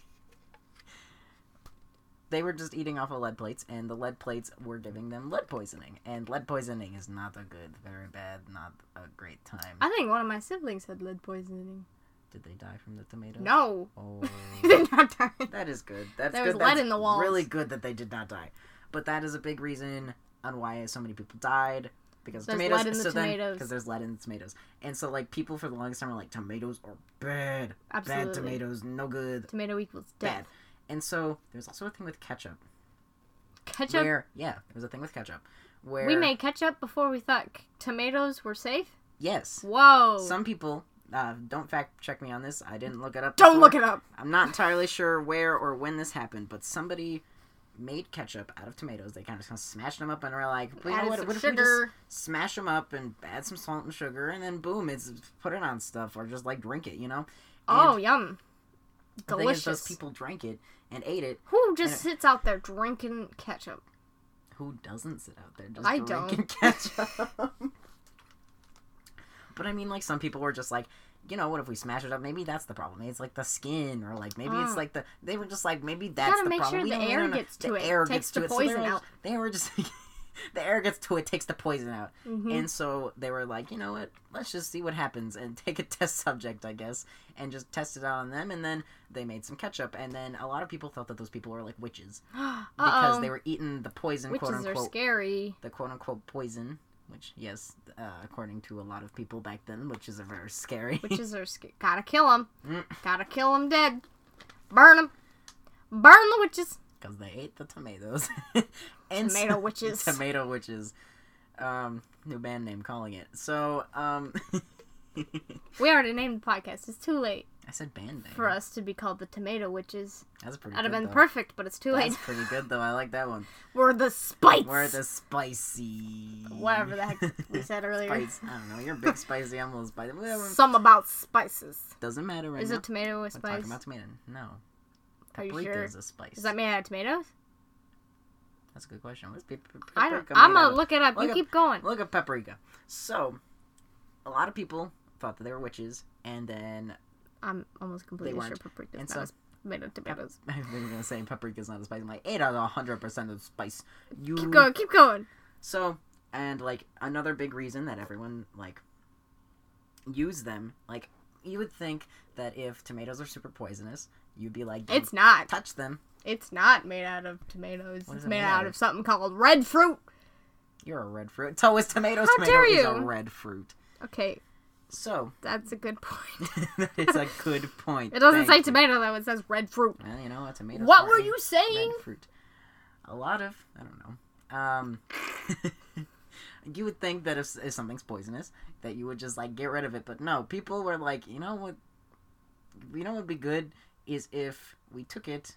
they were just eating off of lead plates, and the lead plates were giving them lead poisoning, and lead poisoning is not a good, very bad, not a great time. I think one of my siblings had lead poisoning. Did they die from the tomatoes? No, Oh. they did not die. That is good. That's There good. was lead That's in the walls. Really good that they did not die. But that is a big reason on why so many people died because There's tomatoes. lead in the so then tomatoes. because there's lead in the tomatoes, and so like people for the longest time are like tomatoes are bad, Absolutely. bad tomatoes, no good, Tomato equals bad. death. And so there's also a thing with ketchup Ketchup. where yeah, there's a thing with ketchup where We made ketchup before we thought tomatoes were safe. yes. Whoa! Some people uh, don't fact check me on this. I didn't look it up. Don't before. look it up. I'm not entirely sure where or when this happened, but somebody made ketchup out of tomatoes. They kind of, just kind of smashed them up and were like, you know Added what, some what if we sugar. just smash them up and add some salt and sugar and then boom, it's put it on stuff or just like drink it, you know? Oh, And yum! Thing is, delicious. those people drank it and ate it. Who just it- sits out there drinking ketchup? Who doesn't sit out there just I drinking ketchup? but I mean, like some people were just like, you know, what if we smash it up? Maybe that's the problem. Maybe it's like the skin, or like maybe it's Mm. like the. They were just like, maybe that's gotta the make problem. sure We the don't- air gets to the it, Air takes gets the to it. So poison they were, out. They were just. the air gets to it, takes the poison out, Mhm. and so they were like, you know what? Let's just see what happens and take a test subject, I guess, and just test it out on them. And then they made some ketchup, and then a lot of people thought that those people were like witches because they were eating the poison, Witches quote are scary. the quote unquote poison, which yes, uh, according to a lot of people back then, witches are very scary. Witches are scary. Gotta kill them. Mm. Gotta kill them dead. Burn them. Burn the witches. because they ate the tomatoes. and Tomato witches. tomato witches. Um, new band name calling it. So, um, We already named the podcast. It's too late I said band name for us to be called the Tomato Witches. That's pretty. That'd have been though. perfect, but it's too late. That's pretty good though. I like that one. We're the spice. We're the spicy. Whatever the heck we said earlier. Spice. I don't know. You're big spicy. I'm a little spicy. Some about spices. Doesn't matter right Is now. it tomato We're spice? talking about tomato. No. Are you sure? is a spice. Is that made out of tomatoes? That's a good question. What's pap- I don't. paprika I'm gonna look it up. Look You up- keep going. Look at paprika. So, a lot of people thought that they were witches, and then I'm almost completely sure paprika is so- not made of tomatoes. I was gonna say paprika's not a spice. I'm like eight out of hundred percent of spice. You Keep going. Keep going. so and like another big reason that everyone like use them like you would think that if tomatoes are super poisonous, you'd be like, It's not. touch them." It's not made out of tomatoes. It's it made made out of of? something called red fruit. You're a red fruit. So is tomatoes. How Tomato dare is a you. red fruit. Okay, So that's a good point. it's a good point. It doesn't Thank say you. tomato though. It says red fruit. Well, you know, a tomato. What were you saying? Red fruit. A lot of I don't know. Um, you would think that if, if something's poisonous, that you would just like get rid of it, but no. People were like, you know what? You know what would be good is if we took it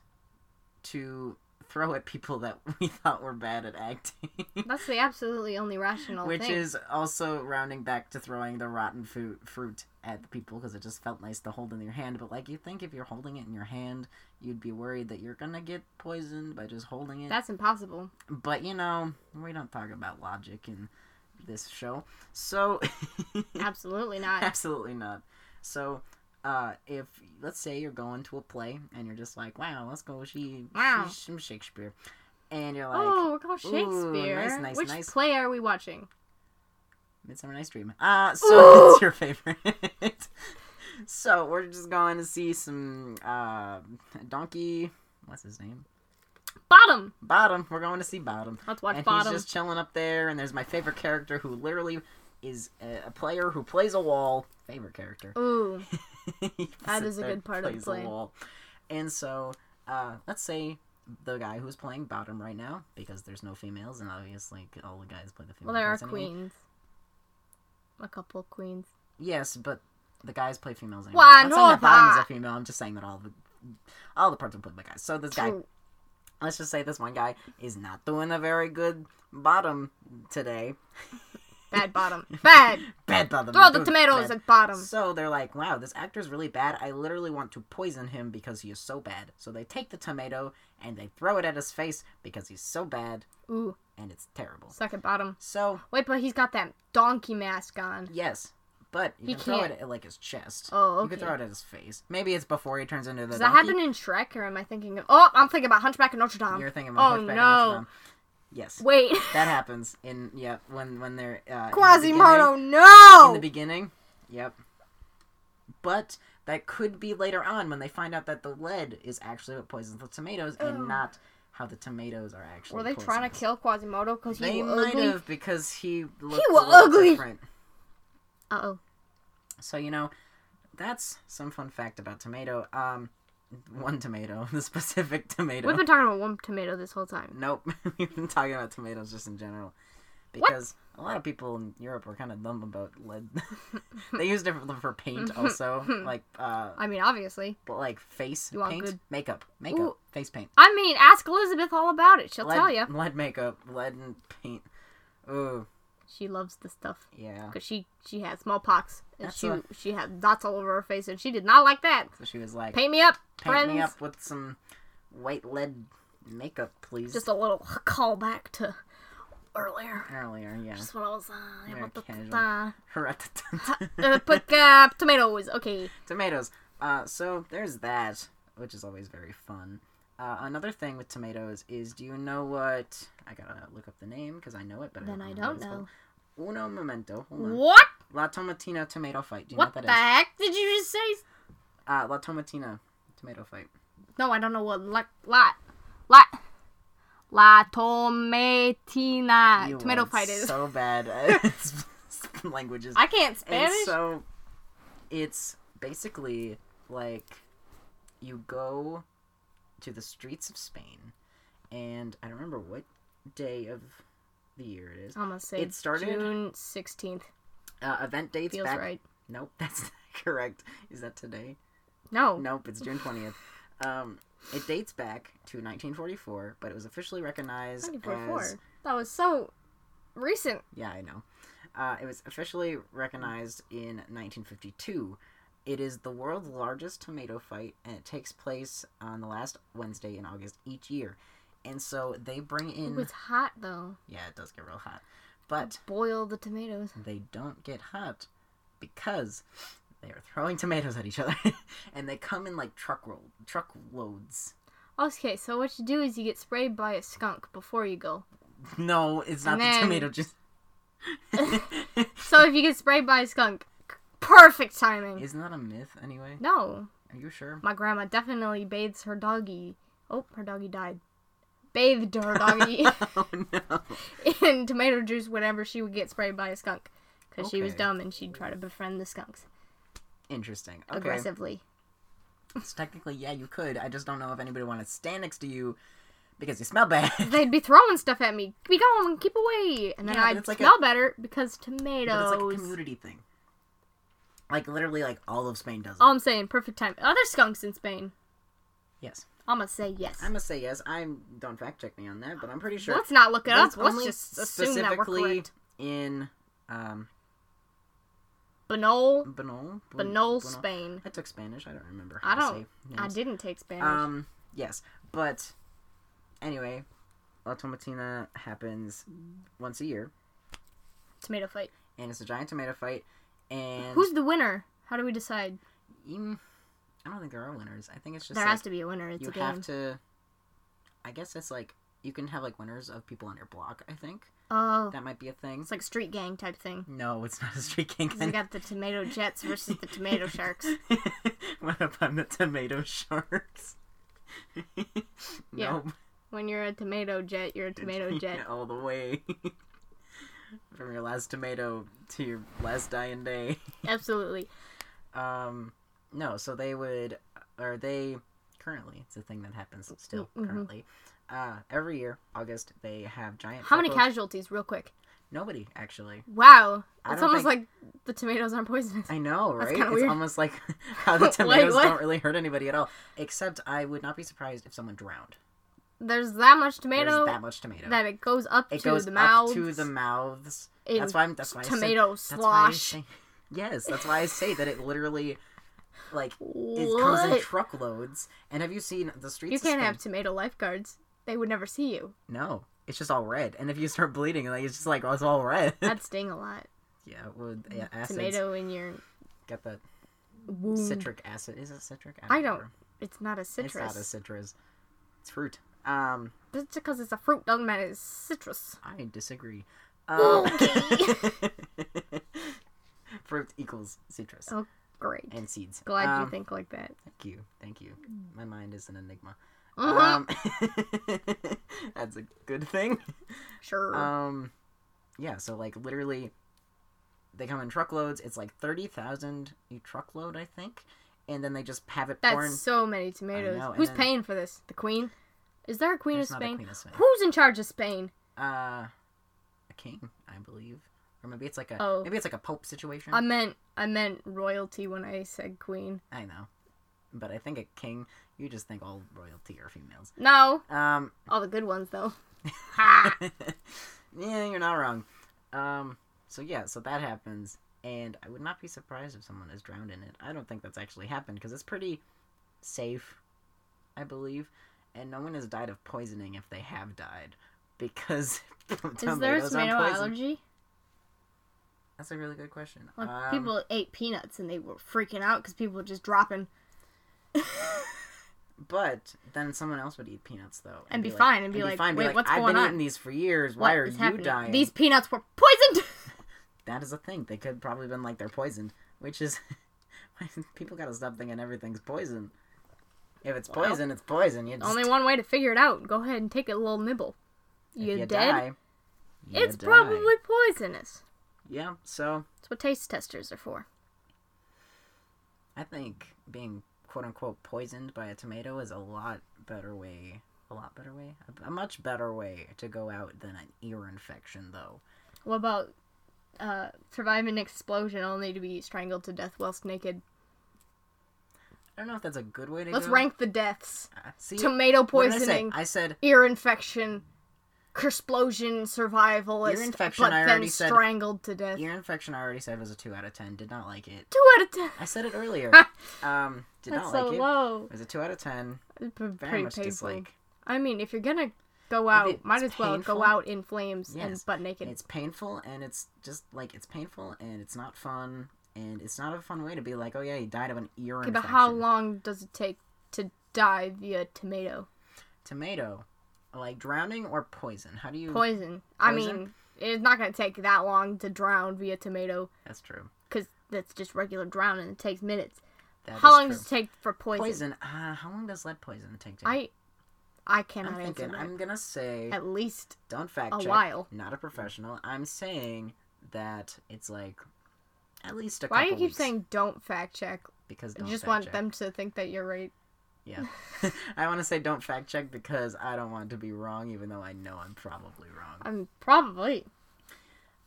to throw at people that we thought were bad at acting. That's the absolutely only rational Which thing. is also rounding back to throwing the rotten fruit fruit at the people because it just felt nice to hold in your hand. But like you think if you're holding it in your hand, you'd be worried that you're gonna get poisoned by just holding it. That's impossible. But you know, we don't talk about logic in this show, so Absolutely not. absolutely not. So. Uh, if let's say you're going to a play and you're just like, wow, let's go see, Wow. see some Shakespeare, and you're like, oh, we're going Shakespeare. nice, nice, Which nice." play are we watching? Midsummer Night's Dream. Uh, so Ooh. what's your favorite? so we're just going to see some uh, Donkey. What's his name? Bottom. Bottom. We're going to see Bottom. Let's watch and Bottom. he's just chilling up there. And there's my favorite character who literally is a, a player who plays a wall. Favorite character. Ooh, That is a good part of the play. And so, uh, let's say the guy who's playing Bottom right now, because there's no females, and obviously all the guys play the female well there are anyway. queens. A couple of queens. Yes, but the guys play females anyway. Well, I'm not saying that Bottom is a female. I'm just saying that all the all the parts are played by guys. So this guy, True. let's just say this one guy is not doing a very good bottom today. Bad bottom. Bad. Bad bottom. Throw the tomatoes bad. at bottom. So they're like, wow, this actor's really bad. I literally want to poison him because he is so bad. So they take the tomato and they throw it at his face because he's so bad Ooh, and it's terrible. at bottom. So Wait, but he's got that donkey mask on. yes, but you He can throw can't. it at like his chest. Oh, You could okay. throw it at his face. Maybe it's before he turns into the. Does that donkey. happen in Shrek, or am I thinking of? Oh, I'm thinking about Hunchback of Notre Dame. You're thinking about Oh, Hunchback of no. Notre Dame. Yes, Wait, that happens in yeah when when they're uh, in the Quasimodo, no. in the beginning. Yep. But that could be later on when they find out that the lead is actually what poisons the tomatoes and not how the tomatoes are actually. Were they trying to kill Quasimodo because he They might have because he looked was a little ugly. different. Uh oh. So you know, that's some fun fact about tomato. Um, one tomato, the specific tomato. We've been talking about one tomato this whole time. Nope, we've been talking about tomatoes just in general, because a lot of people in Europe were kind of dumb about lead. they used it for, for paint also, like uh, I mean, obviously. but like face You paint, good- makeup, makeup, Ooh. face paint. I mean, ask Elizabeth all about it. She'll lead, tell you. lead makeup, lead and paint. Ooh, She loves the stuff Yeah. because she she had smallpox and That's she a- she had dots all over her face and she did not like that. So she was like, Paint me up, paint friends. me up with some white lead makeup, please. Just a little callback to earlier. earlier, yeah. Just when I was uh, Very about to casual. uh, uh, put uh, tomatoes. Okay. tomatoes. Uh, so there's that, which is always very fun. Uh, another thing with tomatoes is, do you know what? I gotta look up the name because I know it, but Then I I don't, don't what it's know. Uno momento. What? La Tomatina tomato fight. Do you What know the what that is? heck did you just say? Uh, La Tomatina tomato fight. No, I don't know what la la la la tomatina You tomato fight is. so bad. at languages. I can't Spanish. And so it's basically like you go to the streets of Spain, and I don't remember what day of the year it is. I'm gonna say It started- June sixteenth. Uh, event dates Feels back. right. Nope, that's not correct. Is that today? No. Nope, it's June twentieth. Um, it dates back to 1944, but it was officially recognized 1944. as That was so recent. Yeah, I know. Uh, it was officially recognized in 1952. It is the world's largest tomato fight, and it takes place on the last Wednesday in August each year. And so they bring It in. was hot though. Yeah, it does get real hot. But Boil the tomatoes. they don't get hot because they are throwing tomatoes at each other. and they come in like truck roll, truck loads. Okay, so what you do is you get sprayed by a skunk before you go. No, it's not And the then- tomato Just So if you get sprayed by a skunk, perfect timing. Isn't that a myth anyway? No, Are you sure? my grandma definitely bathes her doggy. Oh, her doggy died. Bathed her doggy oh no. in tomato juice whenever she would get sprayed by a skunk. Because she was dumb and she'd try to befriend the skunks Interesting. Okay. aggressively. So technically, yeah, you could. I just don't know if anybody wanted to stand next to you because you smell bad. They'd be throwing stuff at me. Be gone, keep away. And then Yeah, I'd like smell better because tomatoes. it's like a community thing. Like literally, like all of Spain does it. All I'm saying, perfect time. Are there skunks in Spain? yes, I'm gonna say yes. I must say yes. I'm don't fact check me on that, but I'm pretty sure. Let's not look it up. Let's just assume that we're specifically correct. in um Banol, Banol. Banol, Spain. I took Spanish. I don't remember. How I don't. say I didn't take Spanish. Um. Yes, but anyway, La Tomatina happens once a year, Tomato fight. and it's a giant tomato fight. And Who's the winner? How do we decide? Mm, I don't think there are winners. I think it's just there like, has to be a winner. It's you a game. have to. I guess it's like you can have like winners of people on your block. I think Oh, that might be a thing. it's like street gang type thing. No, it's not a street gang. 'Cause we got the tomato jets versus the tomato sharks. what if I'm the tomato sharks? Yeah. Nope. When you're a tomato jet, you're a tomato jet. all the way. From your last tomato to your last dying day. Absolutely. Um, no, so they would, or they currently, it's a thing that happens still Mhm. currently. Uh, every year, August, they have giant. How many casualties, real quick? Nobody actually. Wow. I It's almost think- like the tomatoes aren't poisonous. I know, right? It's weird. almost like how the tomatoes what? don't really hurt anybody at all. Except, I would not be surprised if someone drowned. There's that much tomato There's that much tomato. that it goes up it to goes the mouths. up to the mouths. That's why I'm. That's why I said- tomato That's why I slosh. say, yes, that's why I say that it literally, like, it comes in What? truckloads. And have you seen the streets? You of can't Spain? have tomato lifeguards. They would never see you. No, it's just all red. And if you start bleeding, like it's just like oh, it's all red. That'd sting a lot. yeah, it would yeah, acids Tomato in your get that wound. citric acid. Is it citric? Acid? I don't- remember. It's not a citrus. It's not a citrus. It's fruit. Um, Just because it's a fruit doesn't mean it's citrus. I disagree. Um, Okay. fruit equals citrus Oh, Great. and seeds. Glad Um, you think like that. Thank you, thank you. My mind is an enigma. Mhm. Um, that's a good thing. sure. Um, yeah. So like literally, they come in truckloads. It's like thirty thousand a truckload, I think, and then they just have it That's pouring. so many tomatoes. know, Who's then- paying for this? The queen? Is there a queen There's of Spain? queen of Spain. Who's in charge of Spain? Uh, a king, I believe, or maybe it's like a Oh. maybe it's like a pope situation. I meant I meant royalty when I said queen. I know, but I think a king. You just think all royalty are females. No, Um, all the good ones though. Yeah, you're not wrong. Um. So yeah. So that happens, and I would not be surprised if someone is drowned in it. I don't think that's actually happened because it's pretty safe, I believe, and no one has died of poisoning if they have died because Is there a tomato allergy? That's a really good question. Like Um, people ate peanuts and they were freaking out because people were just dropping But then someone else would eat peanuts though, And be like- fine, and be like, fine, "Wait, what's I've going been eating these for years. Why What are you happening? dying? These peanuts were poisoned. That is a thing. They could probably have been like they're poisoned, which is people gotta stop thinking everything's poison. If it's Well, poison, it's poison. You just, Only one way to figure it out. Go ahead and take a little nibble. You, you dead? die, you it's die. probably poisonous. Yeah. So That's what taste testers are for. I think being quote unquote poisoned by a tomato is a lot better way. A lot better way. A, a much better way to go out than an ear infection, though. What about uh, surviving an explosion only to be strangled to death whilst naked? I don't know if that's a good way to Let's rank the deaths: Uh, See, tomato did I poisoning, I said ear infection, explosion, survivalist, Ear infection, but I then already said- strangled to death. ear infection. I already said was a two out of ten. Did not like it. Two out of ten. I said it earlier. um, did That's not so like it. low. It was a two out of ten. It's p- Very pretty much painful. dislike. I mean, if you're gonna go out, might as well painful. go out in flames and butt naked. It's painful and it's just like it's painful and it's not fun and it's not a fun way to be like, oh yeah, he died of an ear Okay, infection. but how long does it take to die via tomato Tomato, like drowning or poison? How do you? poison? I mean, it's not gonna take that long to drown via tomato That's true. because that's just regular drowning. It takes minutes. That how long true. does it take for poison? Poison. Uh, how long does lead poison take? To I, I cannot I'm answer that. I'm gonna say. At least Don't fact a check. while. Not a professional. I'm saying that it's like at least a Why do you keep weeks, saying don't fact check? because I don't just want check. them to think that you're right. Yeah. I want to say don't fact check because I don't want to be wrong, even though I know I'm probably wrong. I'm probably.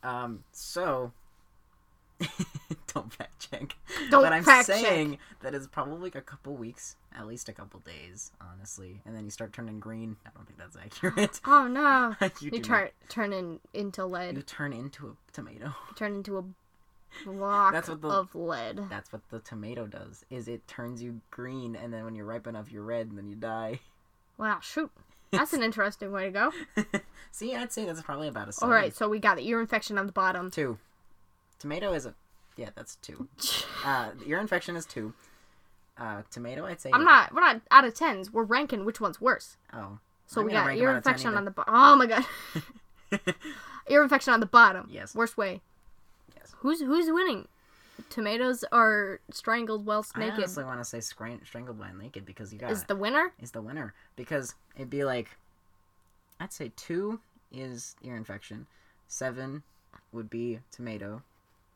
Um, so don't fact check. Don't but I'm fact check. saying that it's probably a couple weeks, at least a couple days, honestly, and then you start turning green. I don't think that's accurate. Oh no! you You turn turn in, into lead. You turn into a tomato. You turn into a block That's what the- of lead. That's what the tomato does. Is it turns you green, and then when you're ripe enough, you're red, and then you die. Wow, shoot. That's an interesting way to go. See, I'd say that's probably about a All seven. right, so we got the ear infection on the bottom. Two. Tomato is a. Yeah, that's two. Uh, ear infection is two. Uh, tomato, I'd say. I'm not. We're not out of tens. We're ranking which one's worse. Oh. So I'm we got ear out of 10 infection on the bottom. Oh my god, ear infection on the bottom. Yes. Worst way. Who's who's winning? Tomatoes are strangled whilst naked. I honestly want to say strangled by naked because you got Is the winner? is the winner because it'd be like, I'd say two is ear infection, seven would be tomato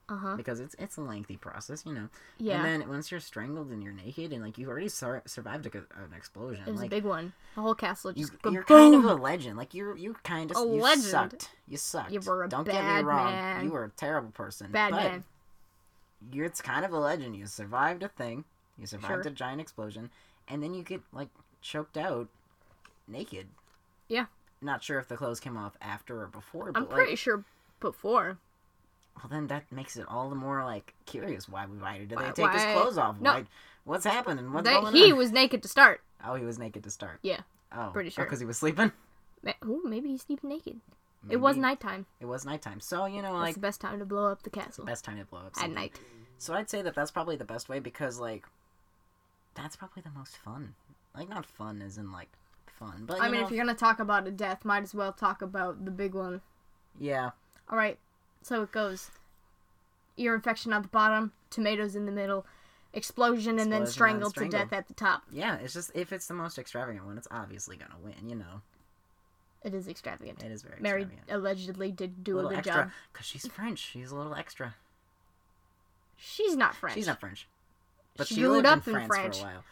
Uh huh. because it's it's a lengthy process, you know. Yeah. And then once you're strangled and you're naked and like you've already sur- survived a, an explosion, it was like a big one. The whole castle you, just go you're boom. kind of a legend. Like you're you kind of A you legend. sucked. You sucked. You were a Don't get me bad wrong. man. You were a terrible person. Bad but man. You're it's kind of a legend. You survived a thing. You survived Sure. a giant explosion, and then you get like choked out, naked. Yeah. Not sure if the clothes came off after or before, but I'm like, pretty sure before. Well, then that makes it all the more like curious. Why? Why did they Why- take his clothes off? No. Why? What's happening? What's going he on? was naked to start. Oh, he was naked to start. Yeah. Oh, Pretty sure. Oh, because he was sleeping. Ooh, maybe he's sleeping naked. It was nighttime. It was nighttime. So you know, That's like the best time to blow up the castle. best time to blow up At night. So I'd say that that's probably the best way because like that's probably the most fun. Like not fun as in like fun, but I mean, know, if you're gonna talk about a death, might as well talk about the big one. yeah, All right, so it goes: ear infection at the bottom, tomatoes in the middle, explosion, and then Explosion, strangled to death at the top. yeah. It's just if it's the most extravagant one, it's obviously gonna win. You know, It is extravagant. it is very Mary extravagant. allegedly did do a little good extra job. because she's French. She's a little extra. She's not French. She's not French, but She she, lived up in in France French. for a while.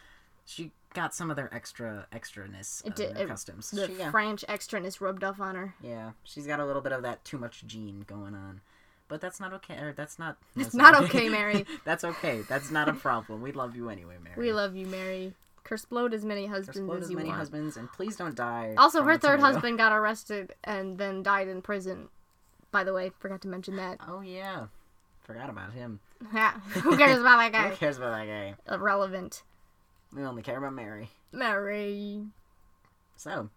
She got some of their extra extraness, It did- their it- customs. The She, yeah, French extraness rubbed off on her. yeah, she's got a little bit of that too much gene going on. But that's not okay. Or that's not. It's that's not okay, Mary. that's okay. That's not a problem. We love you anyway, Mary. We love you, Mary. Curse bloat as many husbands Explode as as you many want. husbands, and please don't die. Also, her third tomato. husband got arrested and then died in prison by the way. Forgot to mention that. Oh yeah, forgot about him. Yeah. Who cares about that guy? Who cares about that guy? Irrelevant. We only care about Mary. Mary. So,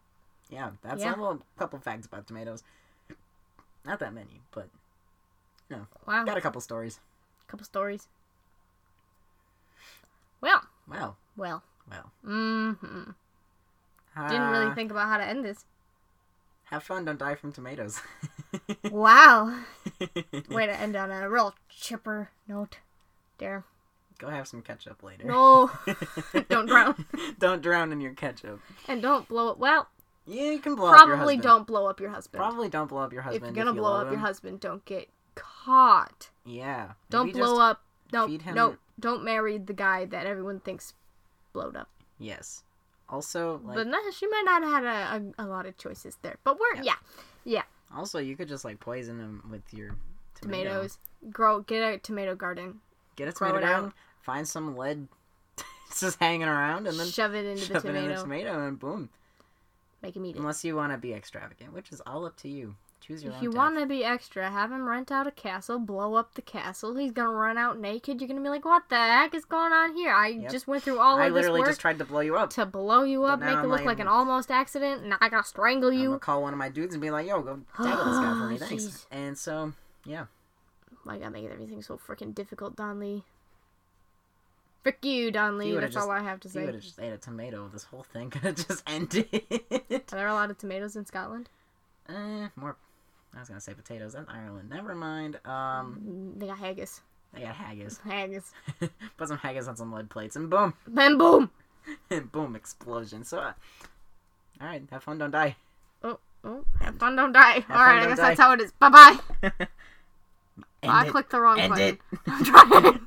yeah, that's Yeah. a little couple facts about tomatoes. Not that many, but Wow. got a couple stories. couple stories. Well, Well, well. well. Mm-hmm. Didn't really uh, think about how to end this. Have fun. Don't die from tomatoes. Wow. Way to end on a real chipper note. There. Go have some ketchup later. No. don't drown. don't drown in your ketchup. And don't blow it. Well, Yeah, you can blow up your probably don't blow up your husband. Probably don't blow up your husband. if you're gonna you blow up your husband, don't get caught. Yeah. Don't blow up. No, feed him- no, don't marry the guy that everyone thinks blowed up. Yes. Also, like, but no, she might not have had a, a, a lot of choices there. But we're yeah, Yeah. also you could just like poison him with your tomato. tomatoes. Grow get a tomato garden. Get a tomato garden. Find some lead just hanging around, and then shove it into the shove it in tomato. the tomato, and boom. Make him eat it. Unless you want to be extravagant, which is all up to you. Choose your If you want to be extra, have him rent out a castle, blow up the castle. He's gonna run out naked. You're gonna be like, "What the heck is going on here?" I Yep. just went through all I of this work." I literally just tried to blow you up. to blow you up, make it I'm look like- like an almost accident, and I gotta strangle I'm you. gonna call one of my dudes and be like, "Yo, go tackle this guy for me, thanks." jeez. And so, yeah. Why gotta make everything so freaking difficult, Darnley? Frick you, Darnley. That's just- all I have to say. you would have just ate a tomato, this whole thing could have just ended. Are there a lot of tomatoes in Scotland? eh, more. I was gonna say potatoes. That's Ireland. Never mind. Um, Mm, They got haggis. they got haggis. Haggis. Put some haggis on some lead plates, and boom, Then boom. and boom, explosion. So, uh, all right, have fun, don't die. Oh, oh, have fun, don't die. fun, All right, I guess die. that's how it is. Bye bye. I it. clicked the wrong End button. it. I'm trying. End it.